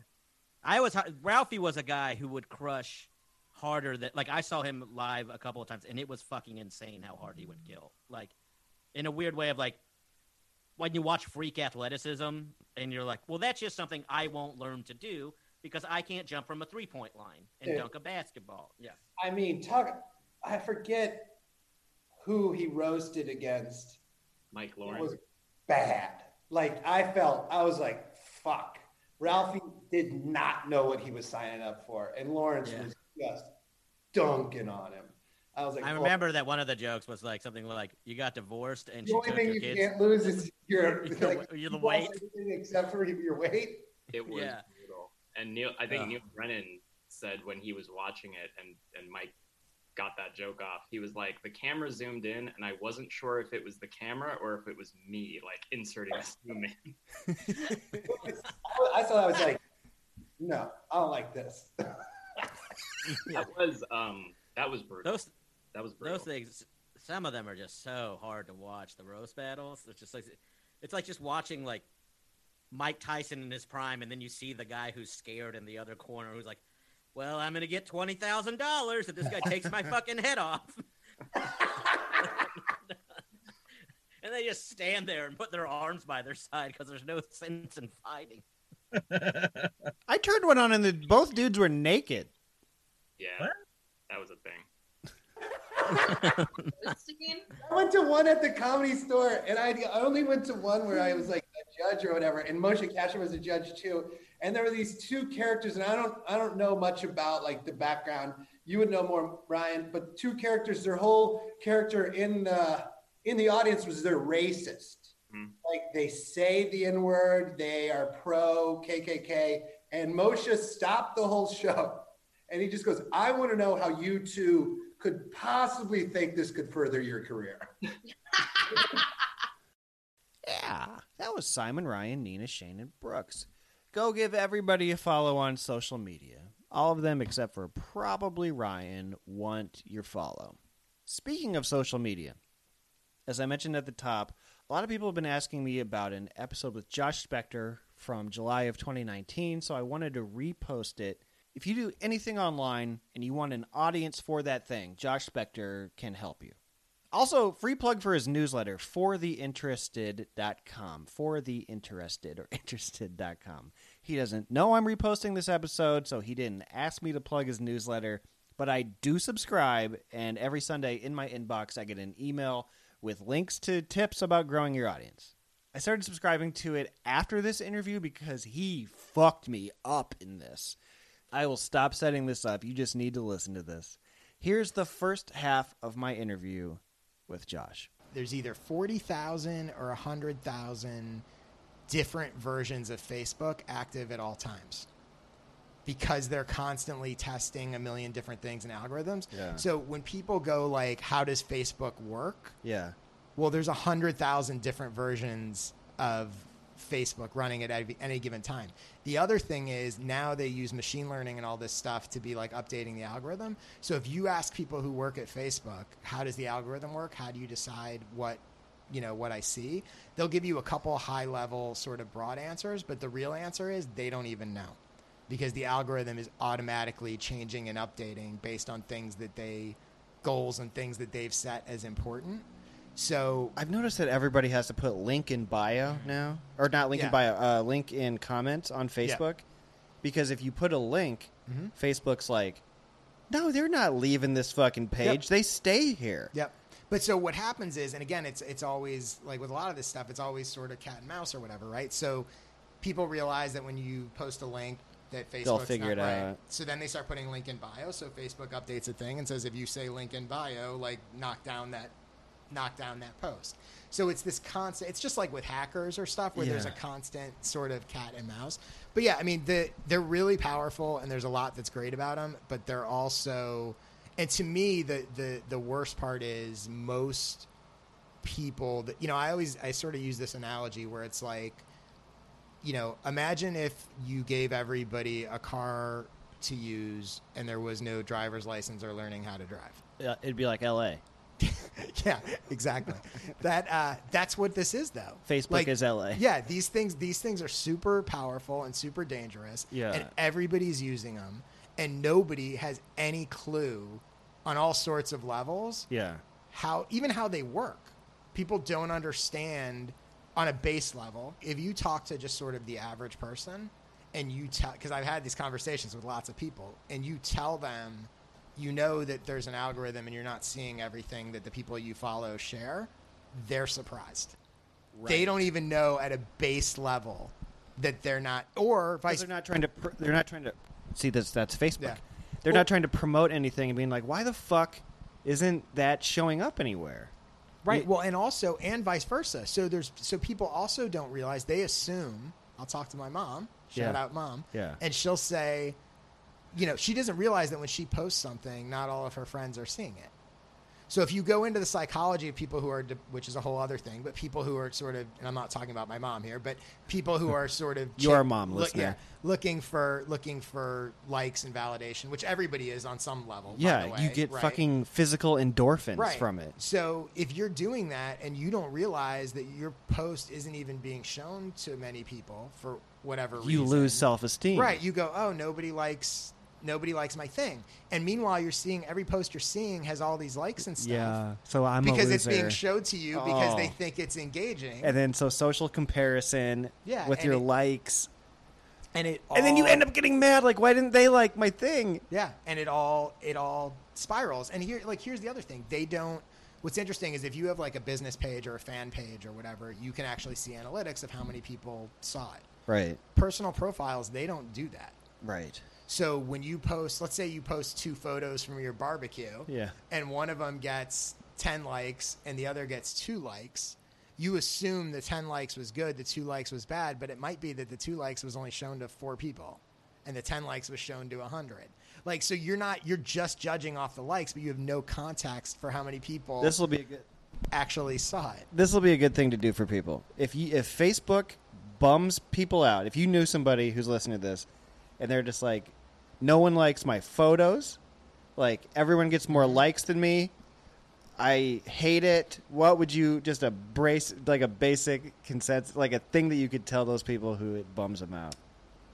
I was Ralphie was a guy who would crush harder than like I saw him live a couple of times and it was fucking insane how hard he would kill. Like in a weird way of like when you watch freak athleticism and you're like, well that's just something I won't learn to do because I can't jump from a three point line and Yeah. dunk a basketball. Yeah. I mean, talk. I forget who he roasted against. Mike It Lawrence. was bad. Like I felt, I was like, "Fuck." Ralphie did not know what he was signing up for, and Lawrence Yeah. was just dunking on him. I was like, I "Oh, remember that one of the jokes was like something like you got divorced and The she only took thing you kids. can't lose is your, (laughs) You're- like, you're the you weight. except for your weight. It was Yeah. brutal. And Neil, I think Ugh. Neal Brennan said when he was watching it, and and Mike got that joke off. He was like, the camera zoomed in, and I wasn't sure if it was the camera or if it was me, like inserting a (laughs) zoom in. I thought. I was like, no, I don't like this. (laughs) That was um that was brutal. Those that was brutal. those things. Some of them are just so hard to watch. The roast battles. It's just like it's like just watching like Mike Tyson in his prime, and then you see the guy who's scared in the other corner, who's like, "Well, I'm gonna get twenty thousand dollars if this guy takes my fucking head off." (laughs) and they just stand there and put their arms by their side because there's no sense in fighting. (laughs) I turned one on and the, both dudes were naked. Yeah, that was a thing. I went to one at the comedy store, and I I only went to one where I was like a judge or whatever, and Moshe Kasher was a judge too. And there were these two characters, and I don't I don't know much about like the background. You would know more, Ryan. But two characters, their whole character in the in the audience was they're racist. Hmm. Like they say the N word, they are pro KKK, and Moshe stopped the whole show, and he just goes, "I want to know how you two could possibly think this could further your career." (laughs) Yeah, that was Simon, Ryan, Nina, Shane, and Brooks. Go give everybody a follow on social media. All of them, except for probably Ryan, want your follow. Speaking of social media, as I mentioned at the top, a lot of people have been asking me about an episode with Josh Spector from July of 2019, so I wanted to repost it. If you do anything online and you want an audience for that thing, Josh Spector can help you. Also, free plug for his newsletter, fortheinterested.com. For the (laughs) interested or interested.com. He doesn't know I'm reposting this episode, so he didn't ask me to plug his newsletter, but I do subscribe, and every Sunday in my inbox, I get an email with links to tips about growing your audience. I started subscribing to it after this interview because he fucked me up in this. I will stop setting this up. You just need to listen to this. Here's the first half of my interview with Josh. There's either 40,000 or 100,000 different versions of Facebook active at all times because they're constantly testing a million different things and algorithms. Yeah. So when people go like, how does Facebook work? Yeah. Well, there's a hundred thousand different versions of Facebook running at any- given time. The other thing is now they use machine learning and all this stuff to be like updating the algorithm. So if you ask people who work at Facebook, how does the algorithm work? How do you decide what you know what I see? They'll give you a couple high level sort of broad answers, but the real answer is they don't even know because the algorithm is automatically changing and updating based on things that they goals and things that they've set as important. So I've noticed that everybody has to put link in bio now, or not link in Yeah. bio, uh, link in comments on Facebook, because if you put a link, Mhm. Facebook's like, no, they're not leaving this fucking page. They stay here. Yep. But so what happens is, and again, it's it's always like with a lot of this stuff, it's always sort of cat and mouse or whatever, right? So people realize that when you post a link, that Facebook's They'll figure not it right. out. So then they start putting link in bio. So Facebook updates a thing and says if you say link in bio, like knock down that knock down that post. So it's this constant. It's just like with hackers or stuff where there's a constant sort of cat and mouse. But yeah, I mean, the, they're really powerful, and there's a lot that's great about them. But they're also, and to me, the the the worst part is most people that you know. I always I sort of use this analogy where it's like, you know, imagine if you gave everybody a car to use and there was no driver's license or learning how to drive. Yeah, it'd be like L.A. (laughs) yeah, exactly. that uh, that's what this is, though. Facebook is LA. Yeah, these things these things are super powerful and super dangerous. Yeah. and everybody's using them, and nobody has any clue on all sorts of levels Yeah. how even how they work. People don't understand on a base level. If you talk to just sort of the average person, and you tell because I've had these conversations with lots of people, and you tell them you know that there's an algorithm and you're not seeing everything that the people you follow share, they're surprised. They don't even know at a base level that they're not, or vice. They're not trying to. Pr- they're not trying to. See, that's that's Facebook. Yeah. They're Well- not trying to promote anything and being like, why the fuck isn't that showing up anywhere? Right. Well, and also, and vice versa. So there's, so people also don't realize they assume. I'll talk to my mom. Shout Yeah. out, mom. Yeah. And she'll say, you know, she doesn't realize that when she posts something, not all of her friends are seeing it. So if you go into the psychology of people who are, which is a whole other thing, but people who are sort of, and I'm not talking about my mom here, but people who (laughs) are sort of Your chick- mom, look- yeah, looking for looking for likes and validation, which everybody is on some level. Yeah, way, you get right? fucking physical endorphins right. from it. So if you're doing that and you don't realize that your post isn't even being shown to many people for whatever reason, You lose self-esteem. Right. You go, oh, nobody likes nobody likes my thing, and meanwhile you're seeing every post you're seeing has all these likes and stuff. Yeah. So I'm because it's being showed to you because Oh. they think it's engaging. And then so social comparison Yeah, with your it- likes. and it And then you end up getting mad like why didn't they like my thing? Yeah, and it all it all spirals. And here, like, here's the other thing: they don't. What's interesting is if you have like a business page or a fan page or whatever, you can actually see analytics of how many people saw it. Right. Personal profiles, they don't do that. Right. So when you post, let's say you post two photos from your barbecue, Yeah. and one of them gets 10 likes and the other gets two likes, you assume the 10 likes was good, the two likes was bad, but it might be that the two likes was only shown to four people and the 10 likes was shown to 100. Like, so you're not, you're just judging off the likes, but you have no context for how many people This will be a good actually saw it. this will be a good thing to do for people. If you if Facebook bums people out, if you knew somebody who's listening to this and they're just like no one likes my photos, like everyone gets more likes than me, I hate it. What would you just a brace like a basic consensus like a thing that you could tell those people who it bums them out?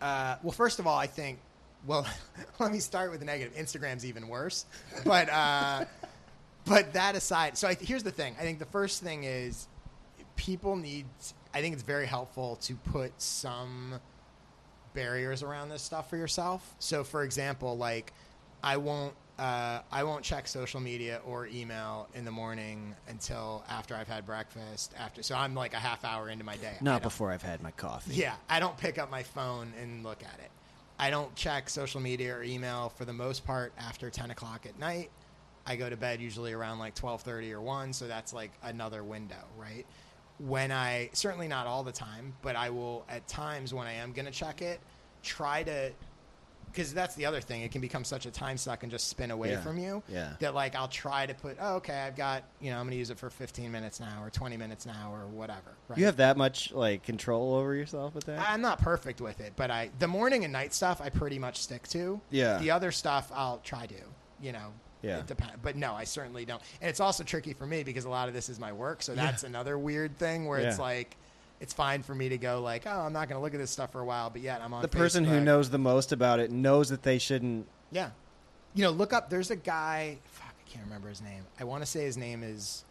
Uh, well, first of all, I think. Well, (laughs) let me start with the negative. Instagram's even worse, but uh, (laughs) but that aside, so I, here's the thing. I think the first thing is people need. I think it's very helpful to put some barriers around this stuff for yourself. So, for example, like I won't uh, I won't check social media or email in the morning until after I've had breakfast. After, so I'm like a half hour into my day. Not before I've had my coffee. yeah, I don't pick up my phone and look at it. I don't check social media or email for the most part after 10 o'clock at night. I go to bed usually around like 12:30 or 1, so that's like another window, right? When I certainly not all the time, but I will at times when I am going to check it, try to because that's the other thing. It can become such a time suck and just spin away Yeah. from you Yeah. that like I'll try to put, oh, okay, I've got, you know, I'm going to use it for 15 minutes now or 20 minutes now or whatever. Right? You have that much like control over yourself with that? I'm not perfect with it, but I the morning and night stuff I pretty much stick to. Yeah. The other stuff I'll try to, you know. Yeah. It depends, but no, I certainly don't. And it's also tricky for me because a lot of this is my work, so that's another weird thing where it's like it's fine for me to go like, oh, I'm not going to look at this stuff for a while, but yet I'm on the person who knows the most about it knows that they shouldn't Yeah. You know, look up. There's a guy. Fuck, I can't remember his name. I want to say his name is.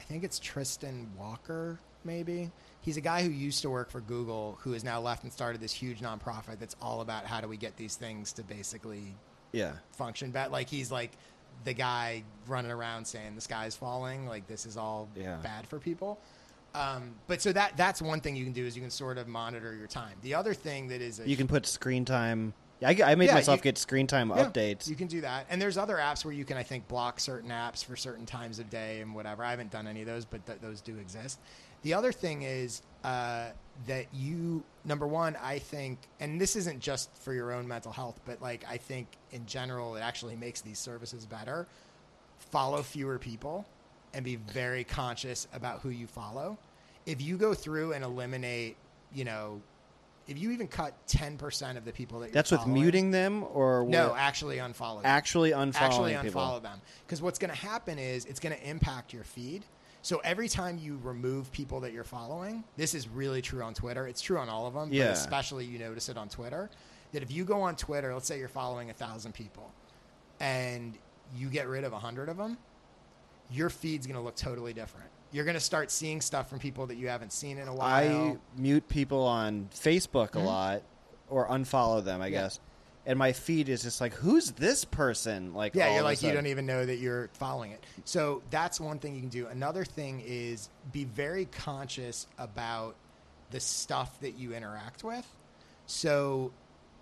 I think it's Tristan Walker. Maybe he's a guy who used to work for Google, who has now left and started this huge nonprofit that's all about how do we get these things to basically Yeah. function better. Like he's like the guy running around saying the sky's falling. Like this is all Yeah. bad for people. Um, but so that that's one thing you can do is you can sort of monitor your time. The other thing that is a You can put screen time. Yeah, I, I made Yeah, myself you- get screen time Yeah, updates. You can do that, and there's other apps where you can, I think, block certain apps for certain times of day and whatever. I haven't done any of those, but th- those do exist. The other thing is uh, that you, number one, I think, and this isn't just for your own mental health, but like I think in general, it actually makes these services better. Follow fewer people and be very conscious about who you follow. If you go through and eliminate, you know, if you even cut 10% of the people that you're That's with muting them or no, actually unfollow them. Actually unfollowing Actually people. unfollow them. Because what's going to happen is it's going to impact your feed. So every time you remove people that you're following, this is really true on Twitter. It's true on all of them, Yeah. but especially you notice it on Twitter. That if you go on Twitter, let's say you're following a thousand people, and you get rid of a hundred of them, your feed's going to look totally different. You're going to start seeing stuff from people that you haven't seen in a while. I mute people on Facebook a Mhm. lot or unfollow them, I Yeah. guess. And my feed is just like, who's this person? Like, yeah, you're like you don't even know that you're following it. So that's one thing you can do. Another thing is be very conscious about the stuff that you interact with. So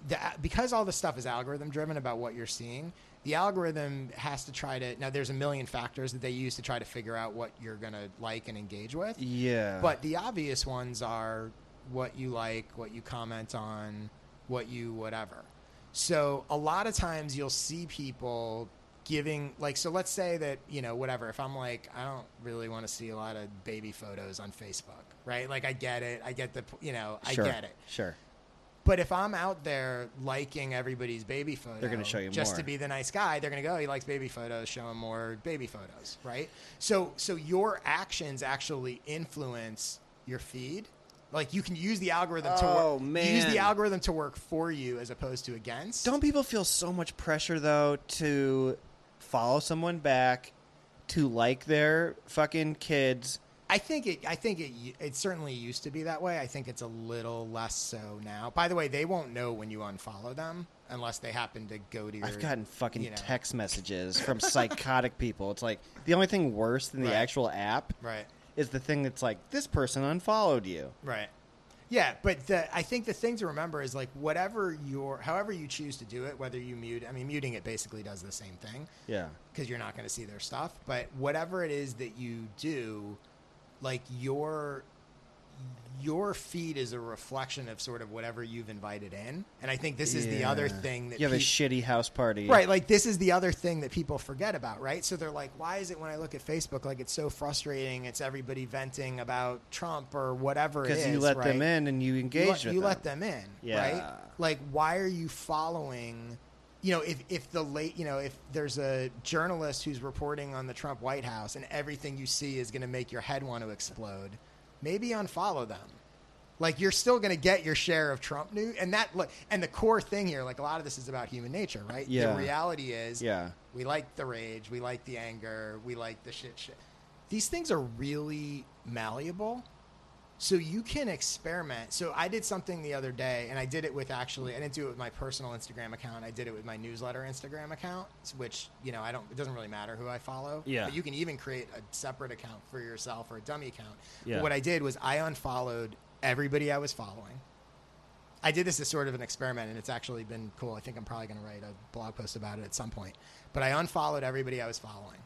the, because all the stuff is algorithm driven about what you're seeing, the algorithm has to try to now there's a million factors that they use to try to figure out what you're going to like and engage with. Yeah. But the obvious ones are what you like, what you comment on, what you whatever. So a lot of times you'll see people giving like so let's say that you know whatever if i'm like i don't really want to see a lot of baby photos on facebook right like i get it i get the you know i Sure. get it Sure. but if i'm out there liking everybody's baby photo They're gonna show you just more. to be the nice guy they're going to go oh, he likes baby photos show him more baby photos right so so your actions actually influence your feed like you can use the algorithm to Oh, work you use the algorithm to work for you as opposed to against Don't people feel so much pressure though to follow someone back, to like their fucking kids? I think it. I think it. It certainly used to be that way. I think it's a little less so now. By the way, they won't know when you unfollow them unless they happen to go to your. I've gotten fucking you know. text messages from (laughs) psychotic people. It's like the only thing worse than the Right. actual app Right. Is the thing that's like this person unfollowed you. Right. Yeah, but the, I think the thing to remember is like whatever your, however you choose to do it, whether you mute. I mean, muting it basically does the same thing. Yeah. because you're not going to see their stuff. But whatever it is that you do, like your your feed is a reflection of sort of whatever you've invited in. And I think this is the other thing that you have a peop- shitty house party, Right, like this is the other thing that people forget about, right? So they're like, why is it when I look at Facebook like it's so frustrating? It's everybody venting about Trump or whatever it Because is. you let right? them in and you you engage let, with you them. let them in, Yeah. right? Like, why are you following? You know, if if the late, you know, if there's a journalist who's reporting on the Trump White House and everything you see is going to make your head want to explode, maybe unfollow them. Like you're still going to get your share of Trump news, and that look, and the core thing here, like a lot of this is about human nature, right? Yeah. The reality is, Yeah. we like the rage, we like the anger, we like the shit. Shit. These things are really malleable, so you can experiment. So I did something the other day, and I did it with actually, I didn't do it with my personal Instagram account. I did it with my newsletter Instagram account, which you know I don't. It doesn't really matter who I follow. Yeah. But you can even create a separate account for yourself or a dummy account. Yeah. But what I did was I unfollowed everybody I was following. I did this as sort of an experiment, and it's actually been cool. I think I'm probably going to write a blog post about it at some point. But I unfollowed everybody I was following.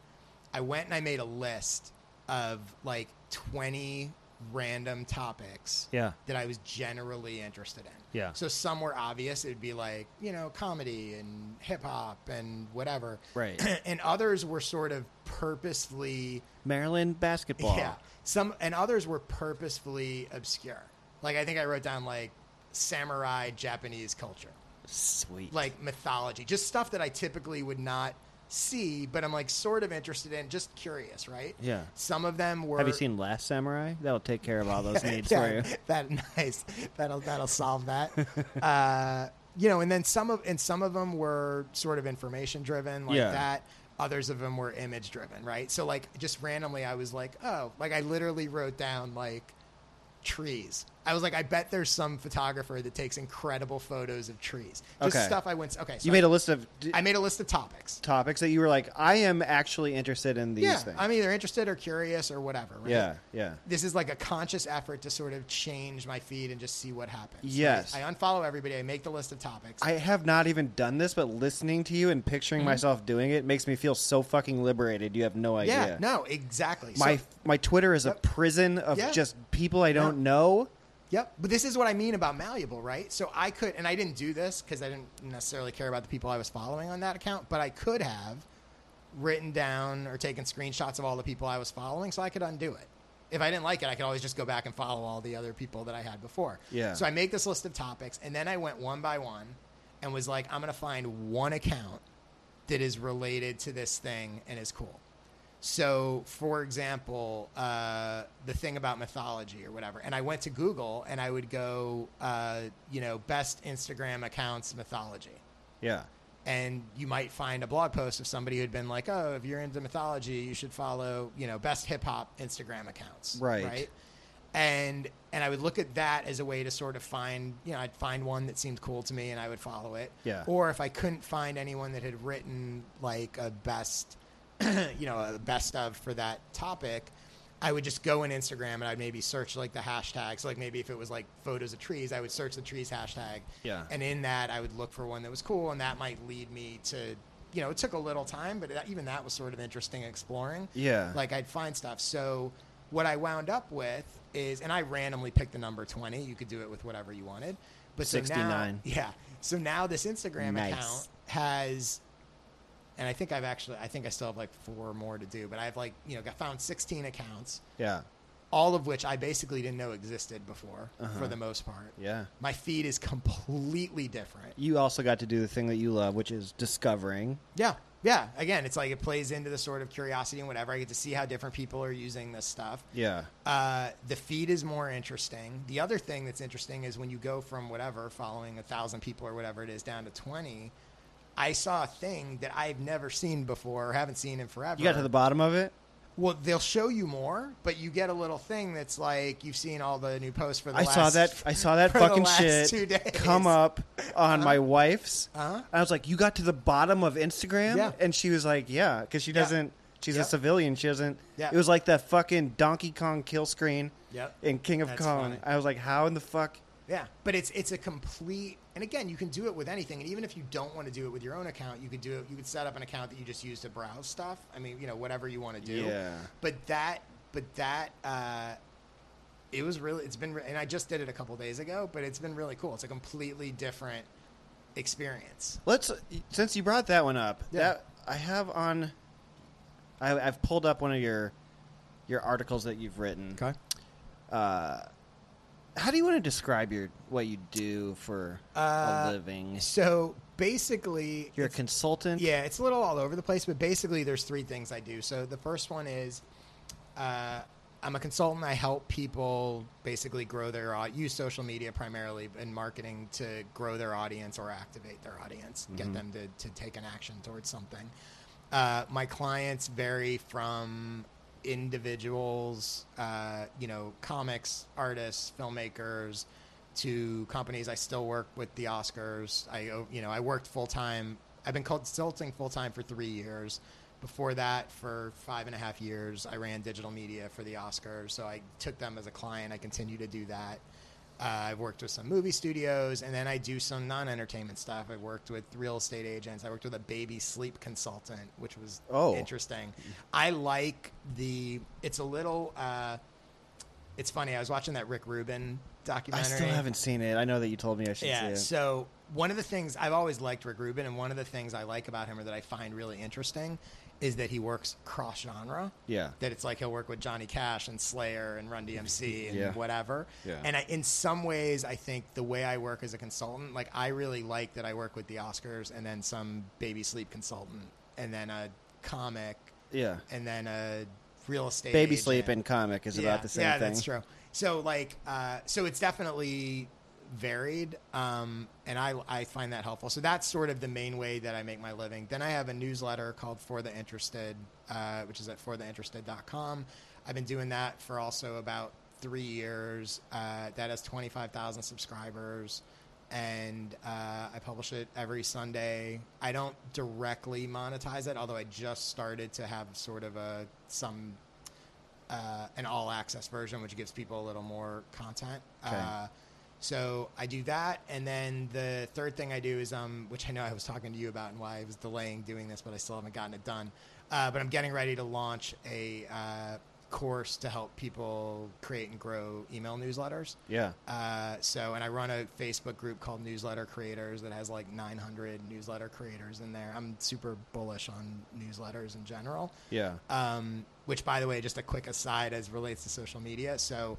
I went and I made a list of like 20 random topics Yeah. that I was generally interested in. Yeah. So some were obvious. It would be like, you know, comedy and hip hop and whatever. Right. (clears throat) and others were sort of purposefully Maryland basketball. yeah. Some and others were purposefully obscure. Like I think I wrote down like samurai Japanese culture. Sweet. Like mythology. Just stuff that I typically would not see, but I'm like sort of interested in, just curious, right? Yeah. Some of them were Have you seen Last Samurai? That'll take care of all those (laughs) needs Yeah, for you. That nice. That'll that'll solve that. (laughs) uh, you know, and then some of and some of them were sort of information driven, like Yeah. that. Others of them were image driven, right? So like just randomly, I was like, oh, like I literally wrote down like trees. I was like, I bet there's some photographer that takes incredible photos of trees. Just Okay. stuff I went. Okay, so you made a list of I made a list of topics. topics that you were like, I am actually interested in these yeah, things. I'm either interested or curious or whatever. Right? Yeah, yeah. This is like a conscious effort to sort of change my feed and just see what happens. Yes. I, unfollow everybody. I make the list of topics. I have not even done this, but listening to you and picturing Mhm. myself doing it makes me feel so fucking liberated. You have no idea. yeah, no, exactly. My So- my Twitter is a prison of Yeah. just people I don't know. Yep. But this is what I mean about malleable, right? So I could, and I didn't do this because I didn't necessarily care about the people I was following on that account, but I could have written down or taken screenshots of all the people I was following so I could undo it. If I didn't like it, I could always just go back and follow all the other people that I had before. Yeah. So I make this list of topics, and then I went one by one and was like, I'm going to find one account that is related to this thing and is cool. So, for example, uh, the thing about mythology or whatever, and I went to Google and I would go, uh, you know, best Instagram accounts mythology, Yeah. and you might find a blog post of somebody who'd been like, oh, if you're into mythology, you should follow, you know, best hip hop Instagram accounts, Right. Right. And and I would look at that as a way to sort of find, you know, I'd find one that seemed cool to me and I would follow it. Yeah. Or if I couldn't find anyone that had written like a best (clears throat) you know, a best of for that topic, I would just go on Instagram and I'd maybe search like the hashtags. Like maybe if it was like photos of trees, I would search the trees hashtag. Yeah. And in that, I would look for one that was cool, and that might lead me to, you know, it took a little time, but that, even that was sort of interesting exploring. Yeah. Like I'd find stuff. So what I wound up with is, and I randomly picked the number 20. You could do it with whatever you wanted. But so now- 69. (laughs) yeah. So now this Instagram Nice. account has and I think I've actually I think I still have like four more to do, but I've like you know got found 16 accounts, Yeah. all of which I basically didn't know existed before Uh-huh. for the most part. Yeah. My feed is completely different. You also got to do the thing that you love, which is discovering. Yeah. Yeah. Again, it's like it plays into the sort of curiosity and whatever. I get to see how different people are using this stuff. Yeah. Uh, the feed is more interesting. The other thing that's interesting is when you go from whatever, following a thousand people or whatever it is, down to 20, I saw a thing that I've never seen before or haven't seen in forever. You got to the bottom of it. Well, they'll show you more, but you get a little thing that's like you've seen all the new posts for the I last. saw that. I saw that (laughs) fucking shit come up on my wife's. Uh-huh. I was like, "You got to the bottom of Instagram?" Yeah. And she was like, "Yeah," because she doesn't. She's a civilian. She doesn't. Yeah. It was like that fucking Donkey Kong kill screen. Yep. In King of That's Kong, funny. I was like, "How in the fuck?" Yeah, but it's it's a complete. And again, you can do it with anything. And even if you don't want to do it with your own account, you could do it. You could set up an account that you just use to browse stuff. I mean, you know, whatever you want to do. Yeah. But that, but that, uh, it was really. It's been, and I just did it a couple days ago. But it's been really cool. It's a completely different experience. Let's since you brought that one up. Yeah. That I have on. I, I've pulled up one of your your articles that you've written. Okay. Uh, how do you want to describe your what you do for Uh, a living? So basically, You're a consultant. Yeah, it's a little all over the place, but basically, there's three things I do. So the first one is uh, I'm a consultant. I help people basically grow their use social media primarily in marketing to grow their audience or activate their audience, Mhm. get them to, to take an action towards something. Uh, my clients vary from individuals, uh, you know, comics, artists, filmmakers, to companies. I still work with the Oscars. I, you know, I worked full time. I've been consulting full time for three years. Before that, for five and a half years, I ran digital media for the Oscars. So I took them as a client. I continue to do that. Uh, I've worked with some movie studios, and then I do some non-entertainment stuff. I worked with real estate agents. I worked with a baby sleep consultant, which was Oh. interesting. I like the. It's a little. Uh, it's funny. I was watching that Rick Rubin documentary. I still haven't seen it. I know that you told me I should Yeah. see it. So one of the things I've always liked Rick Rubin, and one of the things I like about him, or that I find really interesting, is that he works cross genre. Yeah. That it's like he'll work with Johnny Cash and Slayer and Run DMC and Yeah. whatever. Yeah. And I, in some ways, I think the way I work as a consultant, like I really like that I work with the Oscars and then some baby sleep consultant and then a comic. Yeah. And then a real estate. Baby agent. sleep and comic is Yeah, about the same yeah, thing. that's true. So like, uh, so it's definitely varied, um, and I I find that helpful. So that's sort of the main way that I make my living. Then I have a newsletter called For the Interested, uh, which is at fortheinterested.com. I've been doing that for also about three years. Uh, that has twenty five thousand subscribers. And uh, I publish it every Sunday. I don't directly monetize it, although I just started to have sort of a some uh, an all access version, which gives people a little more content. Okay. So I do that, and then the third thing I do is um, which I know I was talking to you about and why I was delaying doing this, but I still haven't gotten it done. Uh, but I'm getting ready to launch a uh, course to help people create and grow email newsletters. Yeah. Uh, so, and I run a Facebook group called Newsletter Creators that has like 900 newsletter creators in there. I'm super bullish on newsletters in general. Yeah. Um, which, by the way, just a quick aside as relates to social media. So,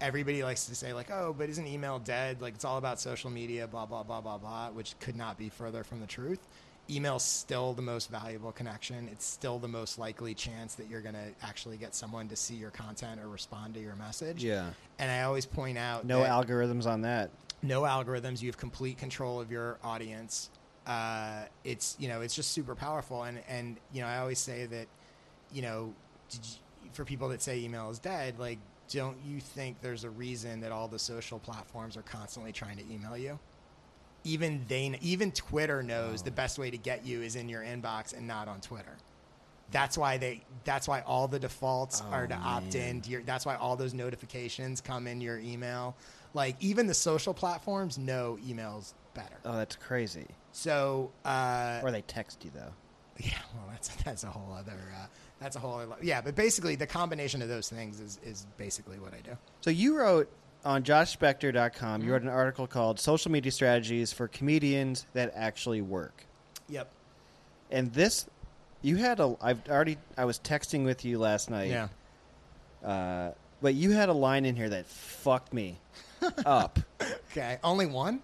everybody likes to say like, "Oh, but isn't email dead? Like, it's all about social media." Blah blah blah blah blah. Which could not be further from the truth. Email's still the most valuable connection. It's still the most likely chance that you're going to actually get someone to see your content or respond to your message. Yeah. And I always point out No algorithms on that. no algorithms. You have complete control of your audience. Uh, it's you know it's just super powerful. And and you know I always say that you know you, for people that say email is dead, like don't you think there's a reason that all the social platforms are constantly trying to email you? Even they, even Twitter knows the best way to get you is in your inbox and not on Twitter. That's why they. That's why all the defaults are to opt in. To your, that's why all those notifications come in your email. Like even the social platforms know emails better. Oh, that's crazy. So, uh, or they text you though. Yeah, well, that's that's a whole other. Uh, that's a whole other. Yeah, but basically, the combination of those things is is basically what I do. So you wrote on joshspector.com, Mm-hmm. you wrote an article called Social Media Strategies for Comedians That Actually Work. Yep. And this, you had a. I've already. I was texting with you last night. Yeah. Uh, but you had a line in here that fucked me (laughs) up. Okay, only one.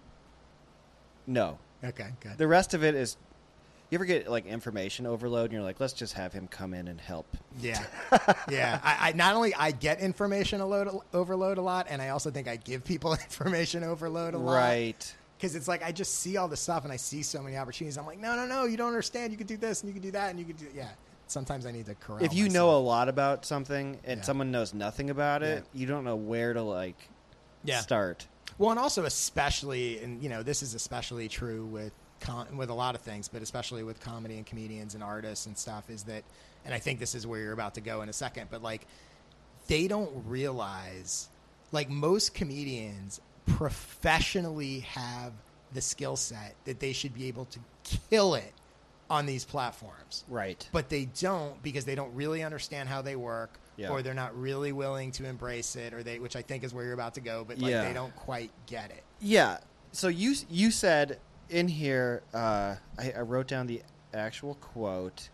No. Okay, good. The rest of it is. You ever get like information overload, and you're like, let's just have him come in and help. Yeah, (laughs) yeah. I, I not only I get information load, overload a lot, and I also think I give people (laughs) information overload a lot. Right. Because it's like I just see all this stuff, and I see so many opportunities. I'm like, no, no, no, you don't understand. You could do this, and you could do that, and you could do yeah. Sometimes I need to corral. if you myself. know a lot about something and Yeah. someone knows nothing about it, you don't know where to like Yeah. start. Well, and also especially, and you know, this is especially true with com- with a lot of things, but especially with comedy and comedians and artists and stuff, is that, and I think this is where you're about to go in a second, but like, they don't realize, like most comedians professionally have the skill set that they should be able to kill it on these platforms. Right. But they don't because they don't really understand how they work. Yeah. Or they're not really willing to embrace it, or they, which I think is where you're about to go, but like Yeah. they don't quite get it. Yeah. So you you said in here, uh, I, I wrote down the actual quote.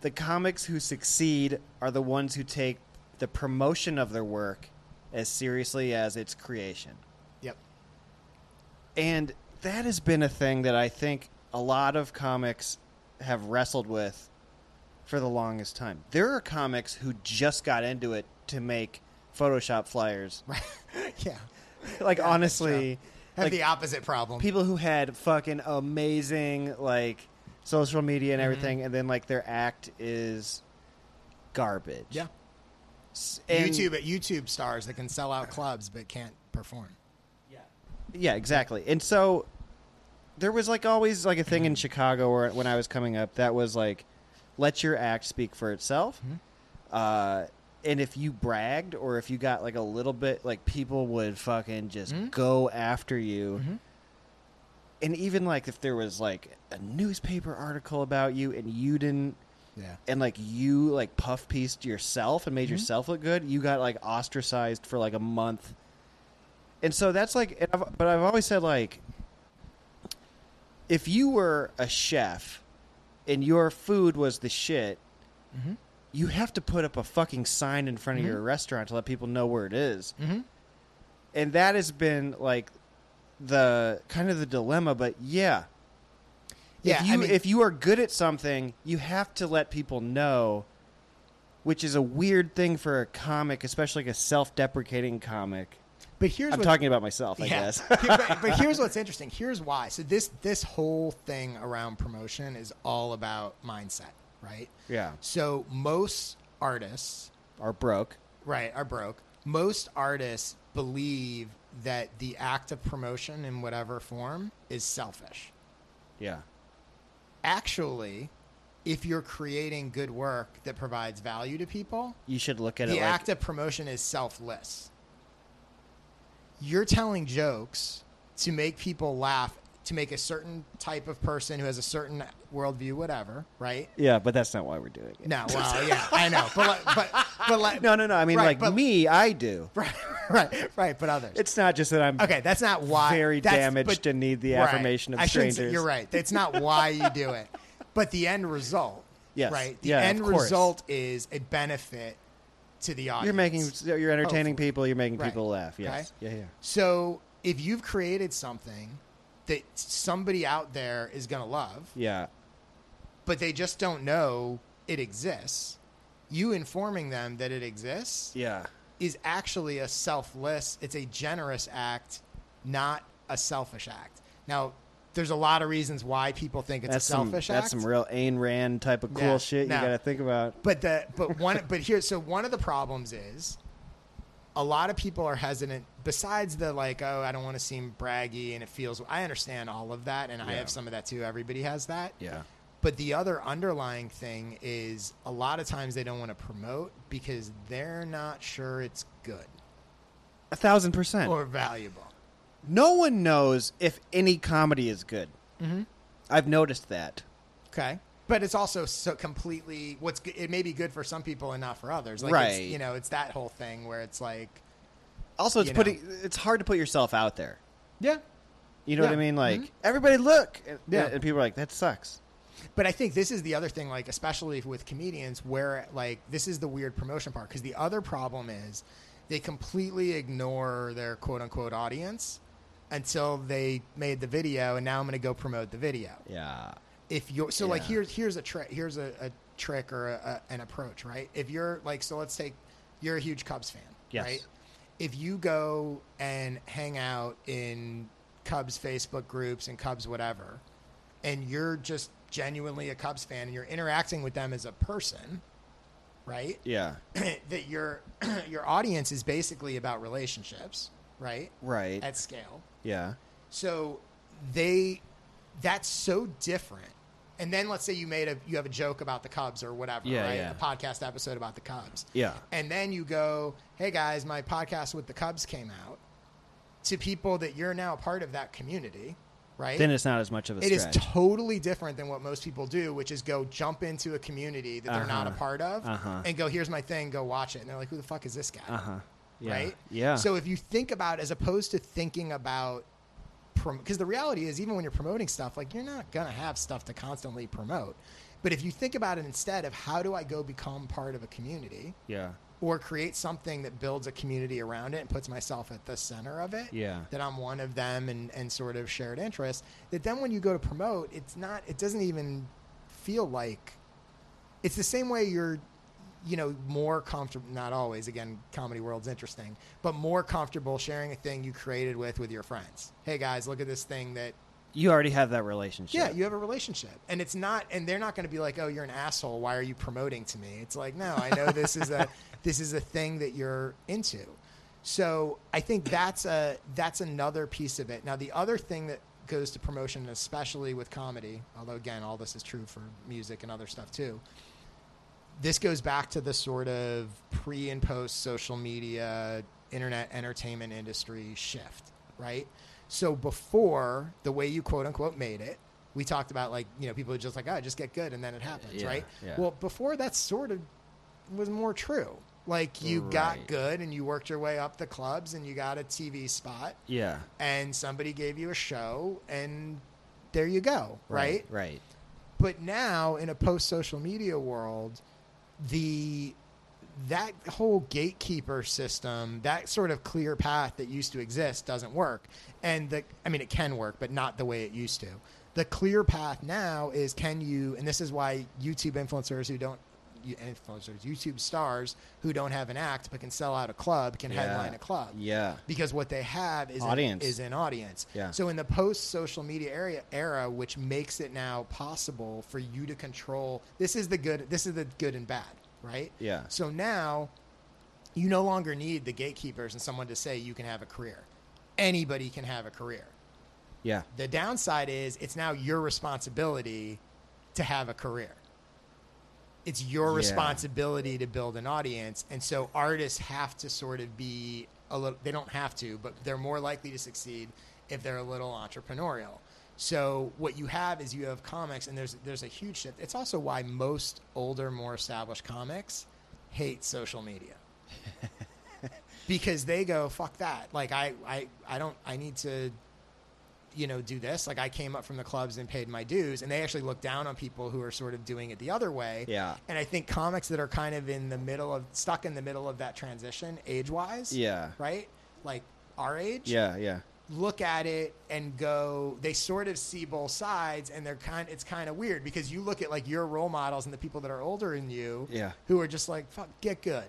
The comics who succeed are the ones who take the promotion of their work as seriously as its creation. Yep. And that has been a thing that I think a lot of comics have wrestled with for the longest time. There are comics who just got into it to make Photoshop flyers. (laughs) yeah. Like Yeah, honestly. Have like, the opposite problem. People who had fucking amazing like social media and Mhm. everything, and then like their act is garbage. Yeah. And- YouTube YouTube stars that can sell out clubs but can't perform. Yeah, Yeah, exactly. And so there was like always like a thing in Chicago where when I was coming up that was like let your act speak for itself. Uh, and if you bragged or if you got like a little bit like people would fucking just go after you. And even like if there was like a newspaper article about you and you didn't Yeah. and like you like puff pieced yourself and made Mhm. yourself look good, you got like ostracized for like a month. And so that's like, and I've, but I've always said like, if you were a chef and your food was the shit, Mhm. You have to put up a fucking sign in front of your restaurant to let people know where it is. Mhm. And that has been like the kind of the dilemma. But yeah, Yeah, if I you mean- if you are good at something, you have to let people know, which is a weird thing for a comic, especially like a self-deprecating comic. But here's I'm talking about myself, I Yeah. guess. (laughs) but, but here's (laughs) what's interesting. Here's why. So this this whole thing around promotion is all about mindset, right? Yeah. So most artists are broke. Right, are broke. Most artists believe that the act of promotion in whatever form is selfish. Yeah. Actually, if you're creating good work that provides value to people, You should look at the it like act of promotion is selfless. You're telling jokes to make people laugh, to make a certain type of person who has a certain worldview, whatever, right? Yeah, but that's not why we're doing it. No, well, yeah, I know, but like, but but like, no, no, no. I mean, right, like but- me, I do. (laughs) Right, right, right. But others. It's not just that I'm Okay, that's not why. very that's- damaged but- and need the right. affirmation of I shouldn't say- strangers. You're right. It's not why you do it, but the end result. Yes. Right. The Yeah, end result is a benefit to the audience. You're making, you're entertaining people. You're making Right. people laugh. Yes. Okay? Yeah, yeah. So if you've created something that somebody out there is going to love, Yeah. but they just don't know it exists, you informing them that it exists Yeah. is actually a selfless, it's a generous act, not a selfish act. Now, there's a lot of reasons why people think it's that's a selfish some, act. That's some real Ayn Rand type of cool Yeah, shit no. you got to think about. But the but one but here so one of the problems is a lot of people are hesitant besides the like oh I don't want to seem braggy and it feels I understand all of that and I have some of that too everybody has that Yeah. but the other underlying thing is a lot of times they don't want to promote because they're not sure it's good A thousand percent. or valuable No one knows if any comedy is good. Mhm. I've noticed that. Okay. But it's also so completely what's good, it may be good for some people and not for others. Like Right. It's, you know, it's that whole thing where it's like Also, it's you know. putting. It's hard to put yourself out there. Yeah. You know what I mean? Like Mhm. everybody look, and, Yeah. and people are like, that sucks. But I think this is the other thing, like especially with comedians, where like this is the weird promotion part. Because the other problem is they completely ignore their quote unquote audience until they made the video, and now I'm going to go promote the video. Yeah. If you're so like here's here's a trick here's a, a trick or a, a, an approach, right? If you're like so, let's take you're a huge Cubs fan, Yes. right? If you go and hang out in Cubs Facebook groups and Cubs whatever, and you're just genuinely a Cubs fan and you're interacting with them as a person, right? Yeah. (clears throat) that your (clears throat) your audience is basically about relationships, right? Right. At scale. Yeah. So they that's so different. And then let's say you made a you have a joke about the Cubs or whatever, Yeah, right? yeah. A podcast episode about the Cubs. Yeah. And then you go, "Hey guys, my podcast with the Cubs came out." To people that you're now a part of that community, right? Then it's not as much of a It is stretch. totally different than what most people do, which is go jump into a community that they're not a Uh-huh. part of Uh-huh. and go, here's my thing, go watch it. And they're like, who the fuck is this guy? Uh huh. Yeah. Right? Yeah. So if you think about, as opposed to thinking about, because the reality is, even when you're promoting stuff, like you're not going to have stuff to constantly promote. But if you think about it instead of how do I go become part of a community yeah. or create something that builds a community around it and puts myself at the center of it, Yeah. that I'm one of them and, and sort of shared interests, that then when you go to promote, it's not, it doesn't even feel like, it's the same way you're, you know, more comfortable, not always, again, comedy world's interesting, but more comfortable sharing a thing you created with, with your friends. Hey guys, look at this thing that You already have that relationship. yeah, you have a relationship, and it's not, and they're not going to be like, "Oh, you're an asshole. Why are you promoting to me?" It's like, no, I know this is a (laughs) this is a thing that you're into. So I think that's a that's another piece of it. Now, the other thing that goes to promotion, especially with comedy, although again, all this is true for music and other stuff too. This goes back to the sort of pre and post social media, internet entertainment industry shift, right? So before the way you quote unquote made it, we talked about like, you know, people are just like, oh, just get good and then it happens, Yeah, right? yeah. Well, before that sort of was more true. Like you got good and you worked your way up the clubs and you got a TV spot Yeah. and somebody gave you a show and there you go, right? Right. But now in a post social media world, the that whole gatekeeper system, that sort of clear path that used to exist doesn't work. And the I mean it can work, but not the way it used to. The clear path now is can you and this is why YouTube influencers who don't influencers, YouTube stars who don't have an act but can sell out a club can Yeah. headline a club Yeah. because what they have is Audience. An, is an audience. Yeah. So in the post social media area era, which makes it now possible for you to control. This is the good. This is the good and bad, right? Yeah. So now you no longer need the gatekeepers and someone to say you can have a career. Anybody can have a career. Yeah. The downside is it's now your responsibility to have a career. It's your Yeah. responsibility to build an audience. And so artists have to sort of be a little, they don't have to, but they're more likely to succeed if they're a little entrepreneurial. So what you have is you have comics, and there's there's a huge shift. It's also why most older, more established comics hate social media (laughs) because they go fuck that. Like I I I don't I need to you know do this. Like I came up from the clubs and paid my dues, and they actually look down on people who are sort of doing it the other way. Yeah. And I think comics that are kind of in the middle of stuck in the middle of that transition age wise. Yeah. Right. Like our age Yeah. Yeah. look at it and go they sort of see both sides and they're kind it's kind of weird because you look at like your role models and the people that are older than you Yeah. who are just like fuck get good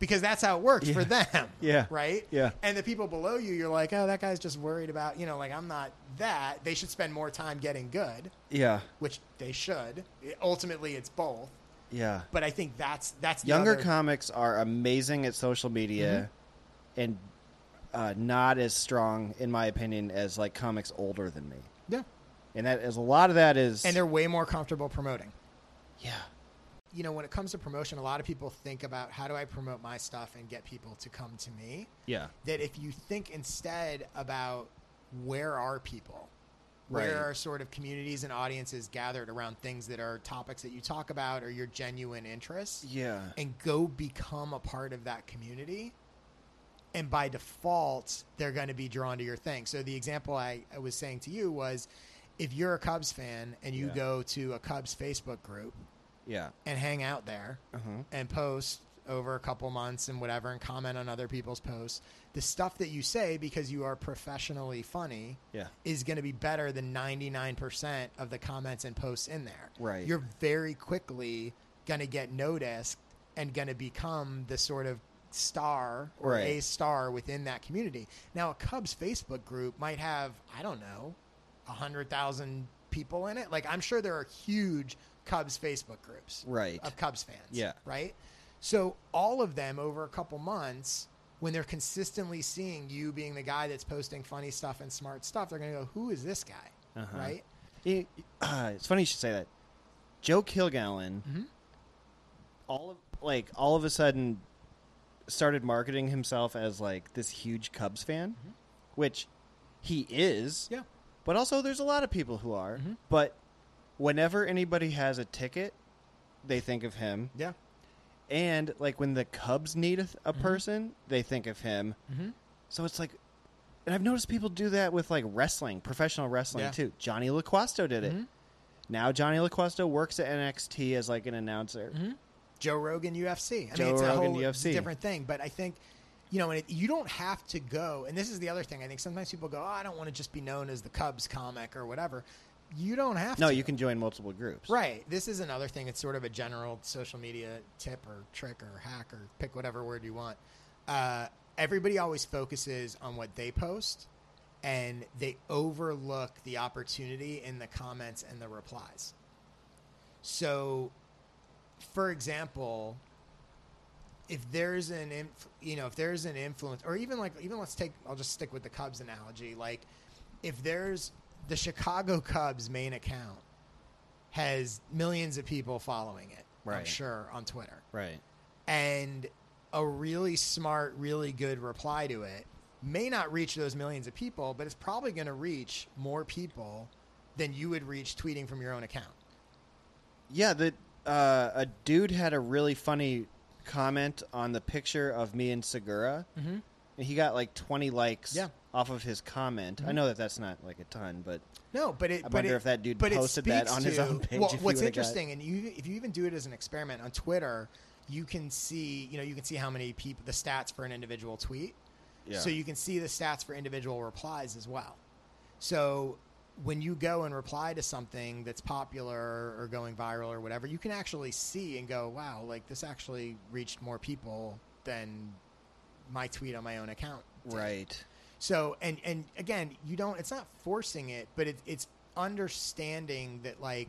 because that's how it works for them (laughs) Yeah. right Yeah. and the people below you you're like oh that guy's just worried about you know like i'm not that they should spend more time getting good Yeah. which they should ultimately it's both Yeah. but i think that's that's Younger other- comics are amazing at social media, Mm-hmm. and uh, not as strong, in my opinion, as like comics older than me. Yeah. And that is a lot of that is and they're way more comfortable promoting Yeah. You know when it comes to promotion a lot of people think about how do i promote my stuff and get people to come to me Yeah. that if you think instead about where are people where Right. are sort of communities and audiences gathered around things that are topics that you talk about or your genuine interests Yeah. and go become a part of that community and by default they're going to be drawn to your thing. So the example I, I was saying to you was if you're a Cubs fan and you Yeah. go to a Cubs Facebook group Yeah. and hang out there Uh-huh. and post over a couple months and whatever and comment on other people's posts, the stuff that you say because you are professionally funny Yeah. is going to be better than 99% of the comments and posts in there. Right. You're very quickly going to get noticed and going to become the sort of star or Right. a star within that community. Now, a Cubs Facebook group might have, I don't know, 100,000 people in it. Like, I'm sure there are huge Cubs Facebook groups Right. of Cubs fans. Yeah. Right? So, all of them over a couple months, when they're consistently seeing you being the guy that's posting funny stuff and smart stuff, they're going to go, who is this guy? Uh-huh. Right? It- uh, (clears throat) it's funny you should say that. Joe Kilgallon, Mhm. all of like all of a sudden, started marketing himself as like this huge Cubs fan, which he is. Yeah. But also, there's a lot of people who are. Mhm. But whenever anybody has a ticket, they think of him. Yeah. And like when the Cubs need a, a person, they think of him. Mhm. So it's like, and I've noticed people do that with like wrestling, professional wrestling Yeah. too. Johnny LaQuasto did it. Mhm. Now Johnny LaQuasto works at NXT as like an announcer. Mhm. Joe Rogan UFC. I Joe mean, it's a Rogan whole UFC. different thing, but I think you know, and it, you don't have to go. And this is the other thing. I think sometimes people go, "Oh, I don't want to just be known as the Cubs comic or whatever." You don't have to No, to. you can join multiple groups. Right. This is another thing. It's sort of a general social media tip or trick or hack or pick whatever word you want. Uh, everybody always focuses on what they post, and they overlook the opportunity in the comments and the replies. So, for example, if there's an inf- you know if there's an influence or even like even let's take I'll just stick with the Cubs analogy like if there's the Chicago Cubs main account has millions of people following it I'm Right. sure on Twitter Right. and a really smart really good reply to it may not reach those millions of people but it's probably going to reach more people than you would reach tweeting from your own account Yeah, the uh, a dude had a really funny comment on the picture of me and Segura, Mhm. and he got like 20 likes Yeah. Off of his comment. I Mhm. know that that's not like a ton, but No, but it. I but wonder it- if that dude posted that on his own page. Well, what's interesting, and you if you even do it as an experiment on Twitter, you can see you know you can see how many people the stats for an individual tweet. Yeah. So you can see the stats for individual replies as well. So when you go and reply to something that's popular or going viral or whatever, you can actually see and go, "Wow, like this actually reached more people than my tweet on my own account." did." right. So and and again, you don't. It's not forcing it, but it, it's understanding that like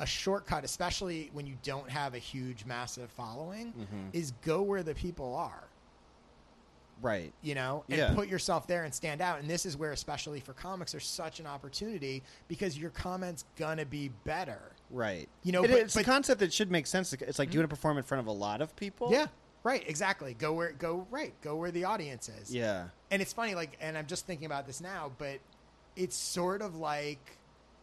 a shortcut, especially when you don't have a huge, massive following, Mhm. is go where the people are. Right. You know, and Yeah. put yourself there and stand out. And this is where, especially for comics, there's such an opportunity because your comment's gonna be better. Right. You know, It- but- it's but- a concept that should make sense. It's like, do you want to perform in front of a lot of people? Yeah, right. Exactly. Go where go right. Go where the audience is. Yeah. And it's funny, like, and I'm just thinking about this now, but it's sort of like,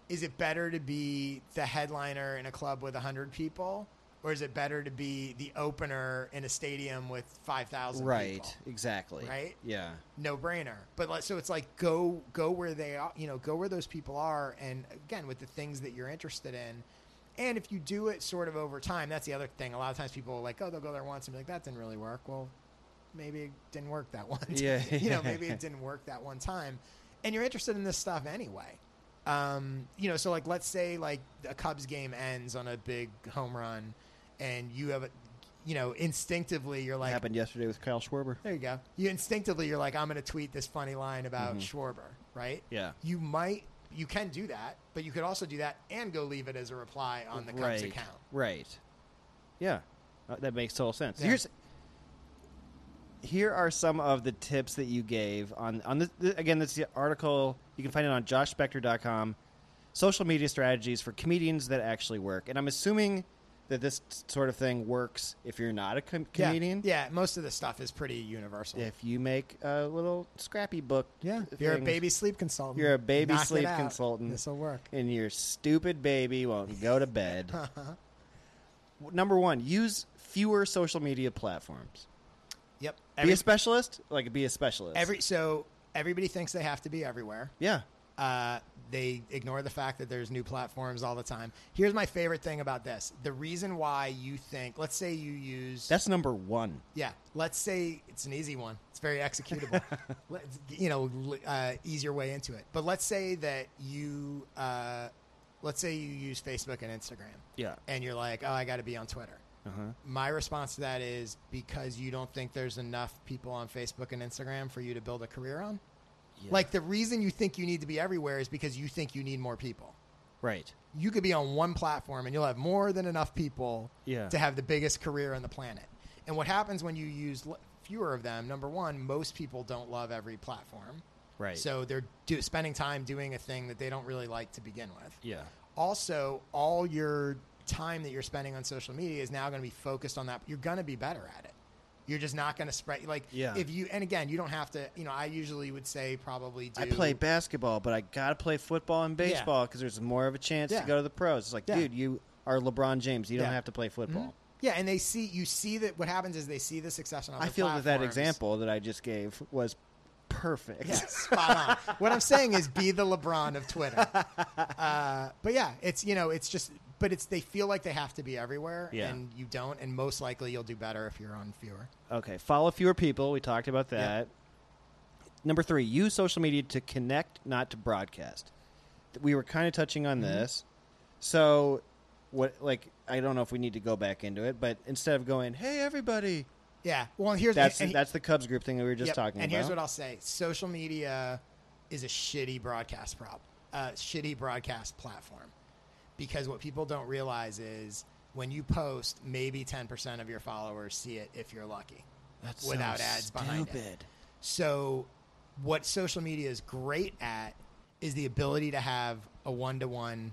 is it better to be the headliner in a club with 100 people, or is it better to be the opener in a stadium with 5,000 Right. people? Exactly. Right? Yeah. No brainer. But like, so it's like go go where they are, you know, go where those people are, and again with the things that you're interested in. And if you do it sort of over time, that's the other thing. A lot of times people are like, oh, they'll go there once and be like, that didn't really work. Well, maybe it didn't work that (laughs) one. time. Yeah. you know, maybe it (laughs) didn't work that one time. And you're interested in this stuff anyway. Um, you know, so like let's say like a Cubs game ends on a big home run, and you have a, you know, instinctively you're like, happened yesterday with Kyle Schwarber. there you go. You instinctively you're like, I'm going to tweet this funny line about Mhm. Schwarber, right? Yeah. You might, you can do that, but you could also do that and go leave it as a reply on the Cubs right. account. Right. Yeah. Uh, that makes total sense. Yeah. Here's here are some of the tips that you gave on on this, th- again this the article you can find it on joshspector.com social media strategies for comedians that actually work and i'm assuming that this sort of thing works if you're not a com- comedian Yeah, most of the stuff is pretty universal. if you make a little scrappy book Yeah, if you're a baby sleep consultant, you're a baby sleep consultant This'll work. and your stupid baby won't go to bed (laughs) number one use fewer social media platforms Yep. be a specialist. Like be a specialist. Every so everybody thinks they have to be everywhere. yeah. Uh, they ignore the fact that there's new platforms all the time. Here's my favorite thing about this: the reason why you think, let's say you use That's number one. Yeah, let's say it's an easy one. It's very executable. (laughs) Let's- you know, uh, easier way into it. But let's say that you, uh, let's say you use Facebook and Instagram, Yeah. and you're like, oh, I got to be on Twitter. Uh-huh. My response to that is because you don't think there's enough people on Facebook and Instagram for you to build a career on. Like the reason you think you need to be everywhere is because you think you need more people. Right. You could be on one platform and you'll have more than enough people Yeah. to have the biggest career on the planet. And what happens when you use l- fewer of them? Number one, most people don't love every platform. Right. So they're do, spending time doing a thing that they don't really like to begin with. Yeah. Also, all your time that you're spending on social media is now going to be focused on that. You're going to be better at it. You're just not going to spread like Yeah. if you and again you don't have to you know I usually would say probably do I play basketball, but I gotta play football and baseball because there's more of a chance Yeah. to go to the pros. It's like, Yeah. dude, you are LeBron James. You don't have to play football. Mhm. Yeah, and they see you see that what happens is they see the success on other I feel that that example that I just gave was perfect. Yeah, (laughs) spot on. what I'm saying is be the LeBron of Twitter. Uh, but yeah, it's you know it's just but it's they feel like they have to be everywhere, Yeah. and you don't, and most likely you'll do better if you're on fewer. Okay, follow fewer people. We talked about that. Number three, use social media to connect, not to broadcast. We were kind of touching on Mhm. this. So, what? Like, I don't know if we need to go back into it, but instead of going, "Hey, everybody," Yeah. Well, here's that's and that's the Cubs group thing that we were just Yep, talking and about. here's what I'll say: social media is a shitty broadcast prop, uh, shitty broadcast platform, because what people don't realize is when you post, maybe 10% of your followers see it if you're lucky, That's without so ads behind it. So, what social media is great at is the ability to have a one-to-one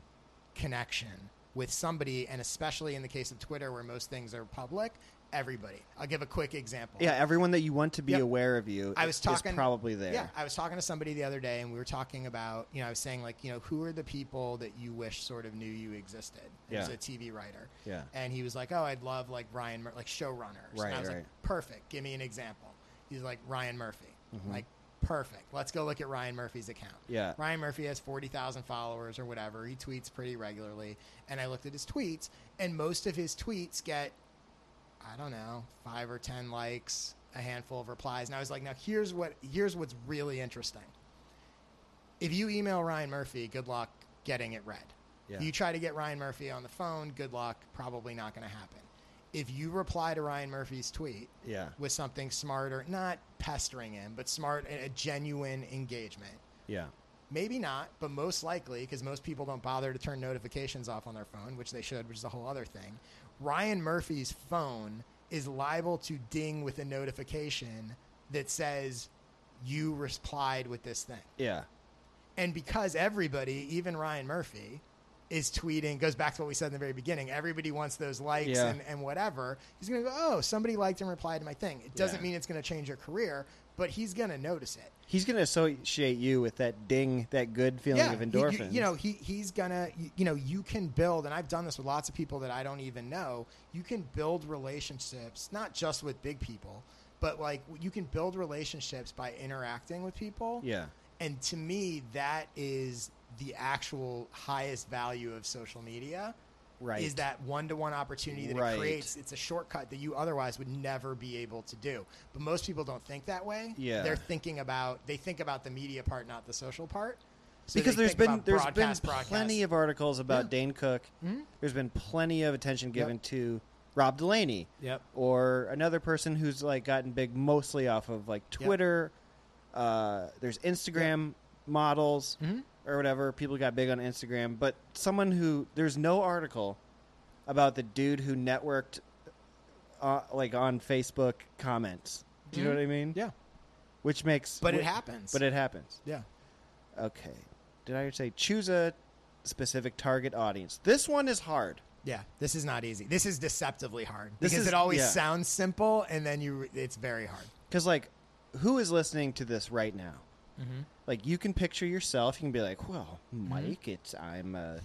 connection with somebody, and especially in the case of Twitter, where most things are public. Everybody. I'll give a quick example. Yeah, everyone that you want to be Yep. aware of you. I was talking probably there. Yeah, I was talking to somebody the other day, and we were talking about, you know, I was saying like, you know, who are the people that you wish sort of knew you existed? He was a TV writer. Yeah. And he was like, oh, I'd love like Ryan, Mur- like showrunners. Right, and I was right. like, perfect. Give me an example. He's like Ryan Murphy. Mhm. Like, perfect. Let's go look at Ryan Murphy's account. Yeah. Ryan Murphy has 40,000 followers or whatever. He tweets pretty regularly. And I looked at his tweets, and most of his tweets get, I don't know, five or 10 likes, a handful of replies. And I was like, now here's what here's what's really interesting. If you email Ryan Murphy, good luck getting it read. Yeah. You try to get Ryan Murphy on the phone, good luck, probably not going to happen. If you reply to Ryan Murphy's tweet Yeah. with something smart or not pestering him, but smart, a genuine engagement, Yeah. Maybe not, but most likely, because most people don't bother to turn notifications off on their phone, which they should, which is a whole other thing. Ryan Murphy's phone is liable to ding with a notification that says you replied with this thing. Yeah. And because everybody, even Ryan Murphy, is tweeting, goes back to what we said in the very beginning. Everybody wants those likes Yeah. and, and whatever. He's going to go, oh, somebody liked and replied to my thing. It doesn't Yeah. mean it's going to change your career, but he's going to notice it. He's going to associate you with that ding, that good feeling of he- you- endorphins. You, know, he he's gonna. You, you know, you can build, and I've done this with lots of people that I don't even know. You can build relationships, not just with big people, but like you can build relationships by interacting with people. Yeah. And to me, that is the actual highest value of social media. Right. Is that one to one opportunity that Right. it creates? It's a shortcut that you otherwise would never be able to do. But most people don't think that way. Yeah. They're thinking about they think about the media part, not the social part. So because there's been there's been broadcast, plenty of articles about Yeah. Dane Cook. Mhm. There's been plenty of attention Yep. given to Rob Delaney. Yep. Or another person who's like gotten big mostly off of like Twitter. Uh, there's Instagram models Mhm. Or whatever. People got big on Instagram, but someone who there's no article about the dude who networked uh, like on Facebook comments. Do you know what I mean? Yeah. Which makes But it wh- happens. But it happens. Yeah. Okay. Did I say choose a specific target audience? This one is hard. Yeah, this is not easy. This is deceptively hard This because is- it always yeah. sounds simple and then you it's very hard. Because like, who is listening to this right now? Mhm. Like, you can picture yourself. You can be like, "Well, Mike, it's I'm a,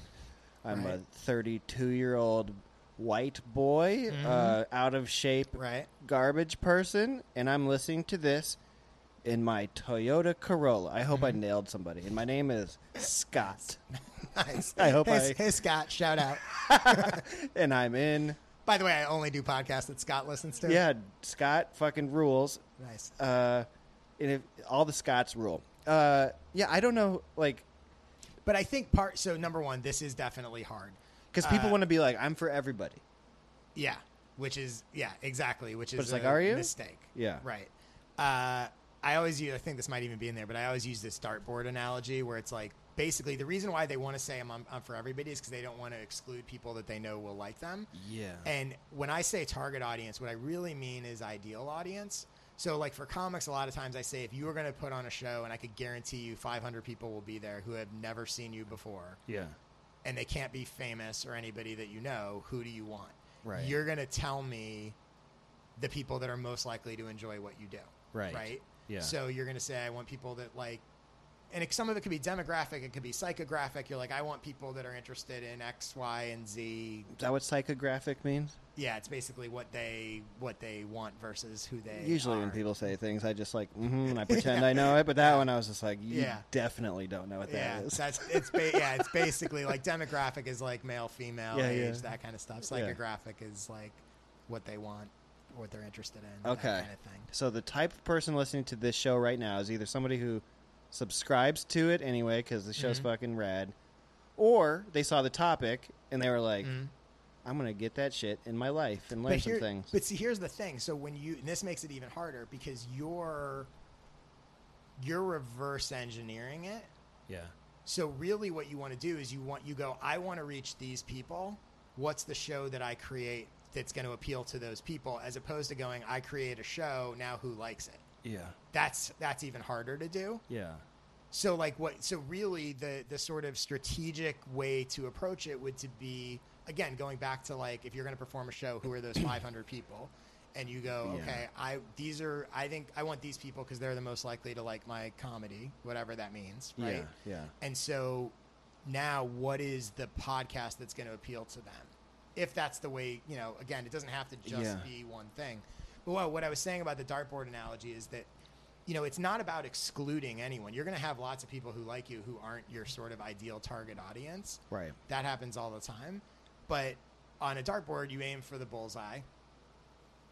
I'm Right. a 32 year old white boy, Mhm. uh, out of shape, right. garbage person, and I'm listening to this in my Toyota Corolla. I hope I Mm-hmm. nailed somebody. And my name is Scott. (laughs) Nice. (laughs) I hope hey, I. Hey, Scott, shout out. (laughs) and I'm in. By the way, I only do podcasts that Scott listens to. Yeah, Scott fucking rules. Nice. Uh, and if, all the Scots rule. Uh, yeah, I don't know, like, But I think part. So number one, this is definitely hard because people Uh, want to be like, I'm for everybody. Yeah, which is yeah, exactly. Which is it's like, a are you? mistake? Yeah. right. Uh, I always use. I think this might even be in there, but I always use this dartboard analogy where it's like basically the reason why they want to say I'm, I'm, I'm for everybody is because they don't want to exclude people that they know will like them. Yeah. And when I say target audience, what I really mean is ideal audience. So, like for comics, a lot of times I say if you were going to put on a show and I could guarantee you 500 people will be there who have never seen you before, Yeah. and they can't be famous or anybody that you know, who do you want? Right. You're going to tell me the people that are most likely to enjoy what you do. Right. Right. Yeah. So you're going to say, I want people that like, and it, some of it could be demographic, it could be psychographic. You're like, I want people that are interested in X, Y, and Z. Is that what psychographic means? Yeah, it's basically what they what they want versus who they Usually, are. when people say things, I just like, mm-hmm, and I (laughs) pretend I know it. But that one, I was just like, you Yeah. definitely don't know what yeah, that is. that's it's ba- yeah, it's basically like demographic is like male, female, Yeah, age, yeah. that kind of stuff. Yeah. Psychographic is like what they want, what they're interested in. Okay. that kind of thing. So the type of person listening to this show right now is either somebody who subscribes to it anyway because the show's Mhm. fucking rad, or they saw the topic and they were like, Mhm. "I'm gonna get that shit in my life and learn But, some things." but see, here's the thing. So when you, and this makes it even harder because you're you're reverse engineering it. Yeah. So really, what you want to do is you want you go. I want to reach these people. What's the show that I create that's going to appeal to those people, as opposed to going, I create a show now. Who likes it? Yeah. That's that's even harder to do. Yeah. So like what? So really, the the sort of strategic way to approach it would to be again going back to like if you're going to perform a show, who are those (coughs) 500 people? And you go, Yeah. okay, I these are I think I want these people because they're the most likely to like my comedy, whatever that means, right? Yeah. Yeah. And so now, what is the podcast that's going to appeal to them? If that's the way, you know, again, it doesn't have to just Yeah. be one thing. But well, what I was saying about the dartboard analogy is that, you know, it's not about excluding anyone. You're going to have lots of people who like you who aren't your sort of ideal target audience. Right. That happens all the time. But on a dartboard, you aim for the bullseye,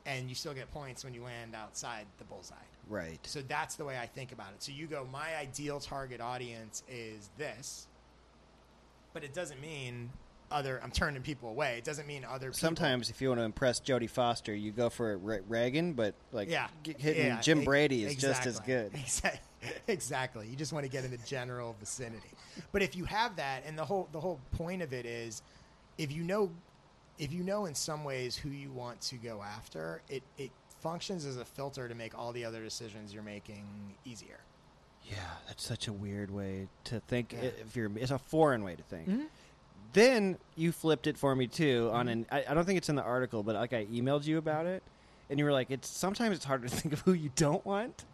and you still get points when you land outside the bullseye. Right. So that's the way I think about it. So you go, my ideal target audience is this, but it doesn't mean other. I'm turning people away. It doesn't mean other. People. Sometimes, if you want to impress Jodie Foster, you go for Re- Reagan, but like yeah, g- hitting yeah, Jim e- Brady is just as good. (laughs) Exactly. Exactly. You just want to get in the general vicinity. But if you have that, and the whole the whole point of it is, if you know, if you know in some ways who you want to go after, it it functions as a filter to make all the other decisions you're making easier. Yeah, that's such a weird way to think. Yeah. If you're, it's a foreign way to think. Mhm. Then you flipped it for me too on an. I, I don't think it's in the article, but like I emailed you about it, and you were like, "It's sometimes it's harder to (laughs) think of who you don't want."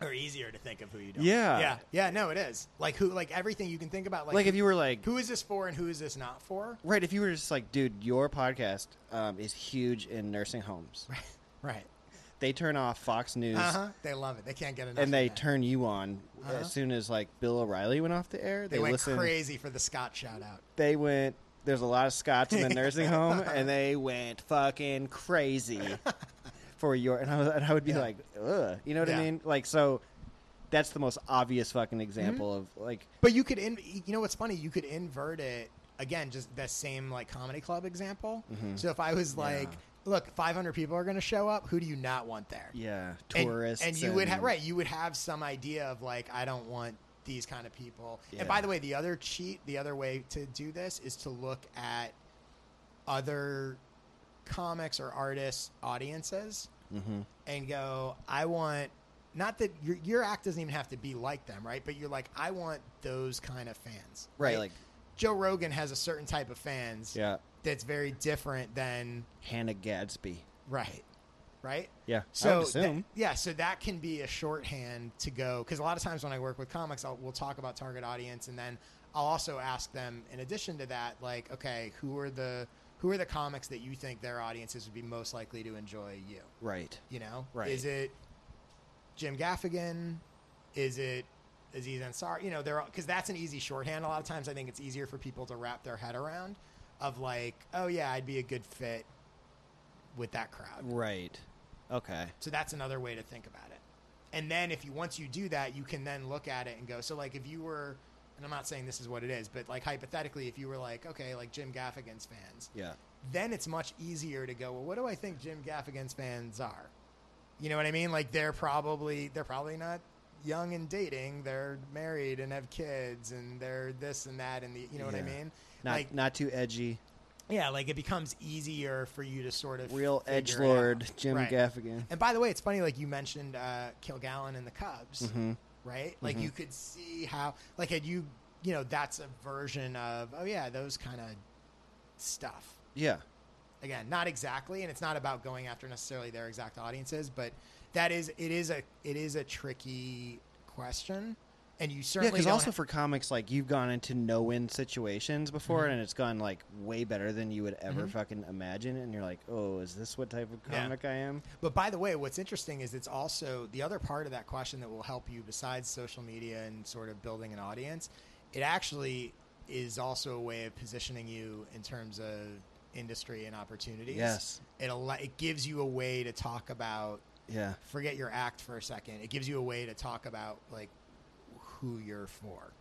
or easier to think of who you don't. Yeah. yeah, yeah. No, it is like who, like everything you can think about. Like, Like, if you were like, who is this for and who is this not for? right? If you were just like, "Dude, your podcast um, is huge in nursing homes," (laughs) Right. Right. They turn off Fox News. Uh huh. They love it. They can't get enough. And they that. turn you on Uh-huh. as soon as like Bill O'Reilly went off the air. They, went listen, crazy for the Scott shout out. They went. There's a lot of Scots in the (laughs) nursing home, and they went fucking crazy (laughs) for your. And I, was, and I would be Yeah. like, ugh, you know what Yeah. I mean? Like, so that's the most obvious fucking example of like, But you could, in, you know what's funny? You could invert it again, just the same like comedy club example. Mhm. So if I was like, look, 500 people are going to show up. Who do you not want there? yeah, And- tourists, and, you would have right. You would have some idea of like, I don't want these kind of people. Yeah. And by the way, the other cheat, the other way to do this is to look at other comics or artists' audiences hmm and go, I want not that your your act doesn't even have to be like them, right? But you're like, I want those kind of fans, right, like Joe Rogan has a certain type of fans yeah, that's very different than Hannah Gadsby. right, right. Yeah, I So that- yeah, so that can be a shorthand to go because a lot of times when I work with comics, I'll, we'll talk about target audience, and then I'll also ask them in addition to that, like, okay, who are the who are the comics that you think their audiences would be most likely to enjoy you? Right. You know, Right. Is it Jim Gaffigan? Is it Aziz Ansari? You know, they're because that's an easy shorthand. A lot of times, I think it's easier for people to wrap their head around. Of like, oh yeah, I'd be a good fit with that crowd. Right. Okay. So that's another way to think about it. And then if you once you do that, you can then look at it and go. So like if you were, and I'm not saying this is what it is, but like hypothetically, if you were like, okay, like Jim Gaffigan's fans, Yeah. then it's much easier to go. Well, what do I think Jim Gaffigan's fans are? You know what I mean? Like they're probably they're probably not young and dating. They're married and have kids, and they're this and that, and the you know what I mean? Not like not too edgy. yeah, like it becomes easier for you to sort of Real edge lord. Jim Right. Gaffigan. And by the way, it's funny like you mentioned uh, Kilgallon and the Cubs, Mhm. right? Like Mhm. you could see how like had you you know that's a version of oh yeah those kind of stuff. Yeah. Again, not exactly, and it's not about going after necessarily their exact audiences, but that is it is a it is a tricky question, and you Yeah, certainly because don't also ha- for comics, like you've gone into no-win situations before, Mhm. and it's gone like way better than you would ever Mhm. fucking imagine, and you're like, oh, is this what type of Yeah. comic I am? But by the way, what's interesting is it's also the other part of that question that will help you besides social media and sort of building an audience. It actually is also a way of positioning you in terms of industry and opportunities. Yes. It al- it gives you a way to talk about Yeah. forget your act for a second. It gives you a way to talk about like who you're for.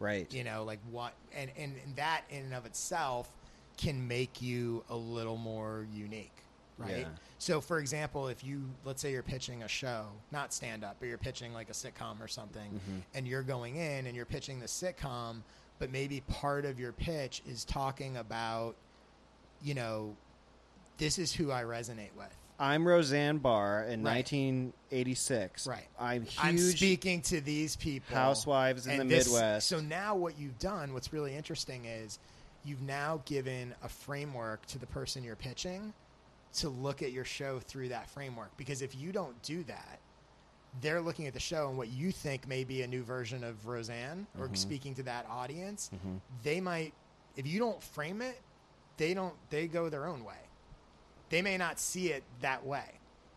Right. You know, like what and, and, and that in and of itself can make you a little more unique. Right. Yeah. So for example, if you let's say you're pitching a show, not stand up, but you're pitching like a sitcom or something, Mhm. and you're going in and you're pitching the sitcom, but maybe part of your pitch is talking about, you know, this is who I resonate with. I'm Roseanne Barr in Right. 1986. Right. I'm huge. I'm speaking to these people. Housewives in And the this- Midwest. So now what you've done, what's really interesting is you've now given a framework to the person you're pitching to look at your show through that framework. Because if you don't do that, they're looking at the show and what you think may be a new version of Roseanne or Mhm. speaking to that audience, Mhm. they might if you don't frame it, they don't they go their own way. They may not see it that way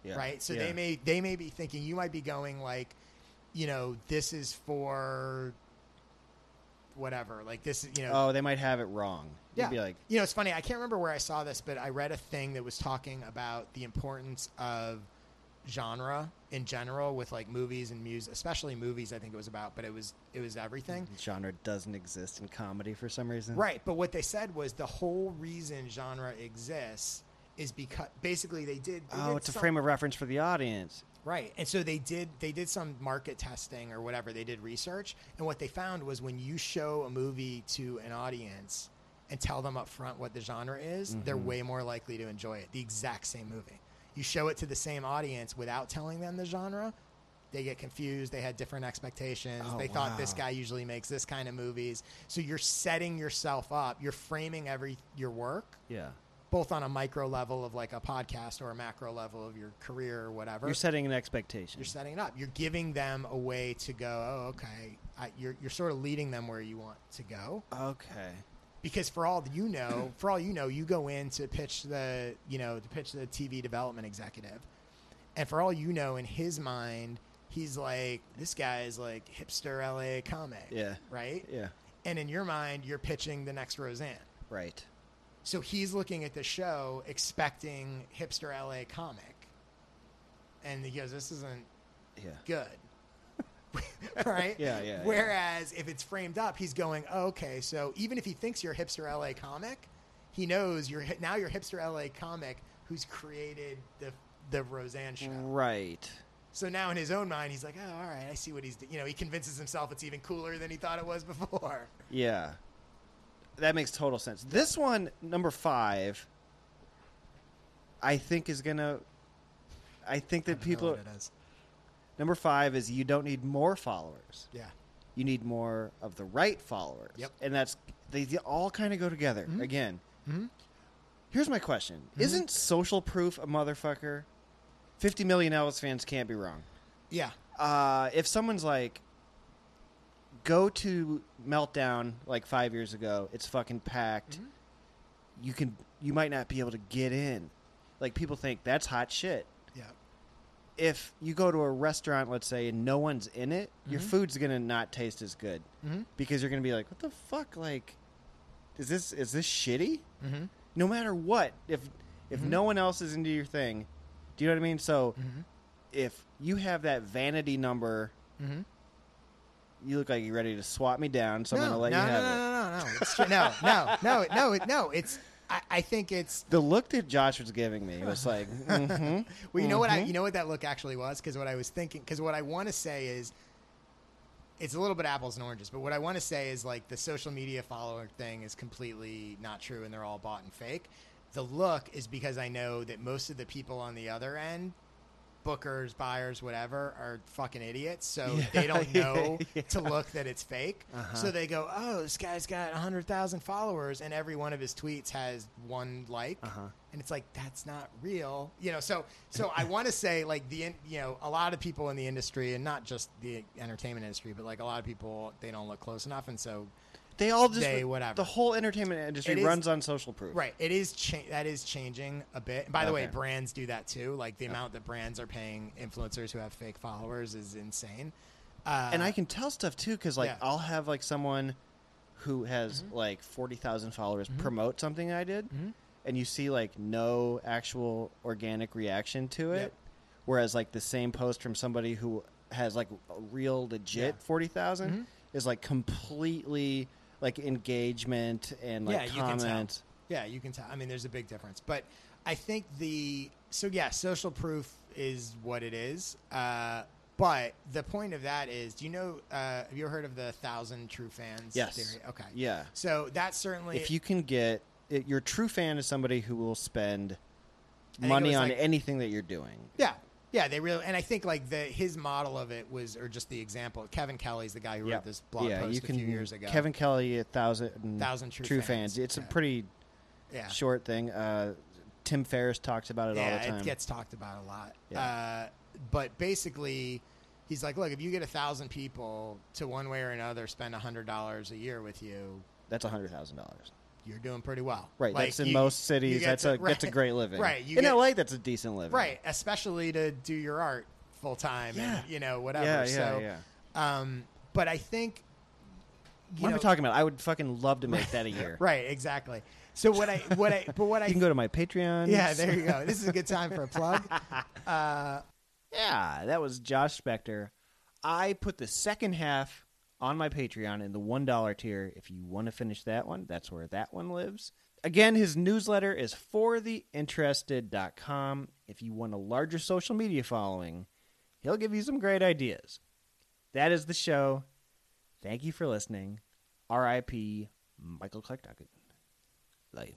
Yeah. right? So Yeah. they may they may be thinking you might be going like, you know, this is for whatever. Like this is you know. Oh, they might have it wrong. You'd yeah. be like, you know, it's funny. I can't remember where I saw this, but I read a thing that was talking about the importance of genre in general with like movies and music, especially movies. I think it was about, but it was it was everything. Mm-hmm. genre doesn't exist in comedy for some reason. Right, but what they said was the whole reason genre exists is because basically they did. They Oh, did it's a some- frame of reference for the audience. Right. And so they did they did some market testing or whatever. They did research and what they found was when you show a movie to an audience and tell them up front what the genre is, they're Mhm. way more likely to enjoy it. The exact same movie. You show it to the same audience without telling them the genre, they get confused, they had different expectations. Oh, they thought this guy usually makes this kind of movies. So you're setting yourself up, you're framing every your work Yeah. Both on a micro level of like a podcast or a macro level of your career or whatever. You're setting an expectation. You're setting it up. You're giving them a way to go. Oh, okay. I, you're you're sort of leading them where you want to go. Okay. Because for all you know, for all you know, you go in to pitch the you know to pitch the TV development executive, and for all you know, in his mind, he's like this guy is like hipster LA comic. Yeah. Right. Yeah. And in your mind, you're pitching the next Roseanne. Right. So he's looking at the show expecting hipster LA comic. And he goes, This isn't Yeah. good. (laughs) right? Yeah, yeah, yeah. Whereas if it's framed up, he's going, oh, okay, so even if he thinks you're a hipster LA comic, he knows you're now you're hipster LA comic who's created the the Roseanne show. Right. So now in his own mind, he's like, oh, all right, I see what he's doing. You know, he convinces himself it's even cooler than he thought it was before. Yeah. That makes total sense. This one, number five, I think is gonna. I think that people. it is. Number five is you don't need more followers. Yeah. You need more of the right followers. Yep. And that's they all kind of go together. Mhm. Again. Mhm. Here's my question: Mhm. Isn't social proof a motherfucker? Fifty million Elvis fans can't be wrong. Yeah. Uh, if someone's like, go to Meltdown like five years ago, it's fucking packed. you can you might not be able to get in. Like people think that's hot shit. Yeah. If you go to a restaurant, let's say, and no one's in it, your Mhm. food's gonna not taste as good Mhm. because you're gonna be like, "What the fuck? Like, is this is this shitty?" Mhm. No matter what, if if Mhm. no one else is into your thing, do you know what I mean? So, Mhm. if you have that vanity number. You look like you're ready to swat me down. So I'm gonna let no, you have no, it. no, no, no, no, It's true. no, no, no, no, it- no. It's. I, I think it's. The look that Josh was giving me was like, (laughs) mhm, well, you know what I, mhm. you know what that look actually was, because what I was thinking, because what I want to say is, it's a little bit apples and oranges, but what I want to say is like the social media follower thing is completely not true, and they're all bought and fake. The look is because I know that most of the people on the other end. Bookers, buyers, whatever, are fucking idiots. So Yeah, they don't (laughs) know yeah. to look that it's fake. Uh-huh. So they go, "Oh, this guy's got hundred thousand followers, and every one of his tweets has one like." Uh-huh. and it's like that's not real you know so so i want to say like the in- you know a lot of people in the industry and not just the entertainment industry but like a lot of people they don't look close enough and so They all just they whatever The whole entertainment industry It is- runs on social proof. right it is cha- that is changing a bit and by the way Okay. brands do that too like the amount that brands are paying influencers who have fake followers is insane uh, and I can tell stuff too because like yeah. I'll have like someone who has like forty thousand followers Mhm. promote something I did, Mhm. and you see like no actual organic reaction to it, Yep. whereas like the same post from somebody who has like a real legit Yeah. forty Mhm. is like completely like engagement and like yeah, you can tell. Yeah, you can tell. I mean, there's a big difference, but I think the so yeah, social proof is what it is. Uh, but the point of that is, do you know? Uh, have you ever heard of the thousand true fans Yes. theory? Okay. Yeah. So that's certainly If you can get it, your true fan is somebody who will spend money on like- anything that you're doing. Yeah. Yeah, they really, and I think like the his model of it was, or just the example. Kevin Kelly's the guy who wrote this blog yeah, post you can, a few years ago. Kevin Kelly, a thousand, Thousand true fans, It's a yeah. pretty Yeah. short thing. Uh, Tim Ferriss talks about it yeah, all the time. it gets talked about a lot. Yeah. Uh, but basically, he's like, look, if you get a thousand people to one way or another spend a hundred dollars a year with you, That's a hundred thousand dollars. You're doing pretty well. Right. Like, that's in you- most cities. That's to- a that's a great living. Right. In get- LA, that's a decent living. Right, especially to do your art full time Yeah. and you know whatever. Yeah, yeah, so, yeah. Um, but I think. you What am I know- talking about? I would fucking love to make that a year. (laughs) Right, exactly. So what I what I but what (laughs) I You can go to my Patreon. yeah there you go. This is a good time for a plug. (laughs) Uh, Yeah, that was Josh Spector. I put the second half on my Patreon in the one dollar tier. If you want to finish that one, that's where that one lives. Again, his newsletter is fortheinterested.com. If you want a larger social media following, he'll give you some great ideas. That is the show. Thank you for listening. R.I.P. Michael Clarke Duncan. Love you.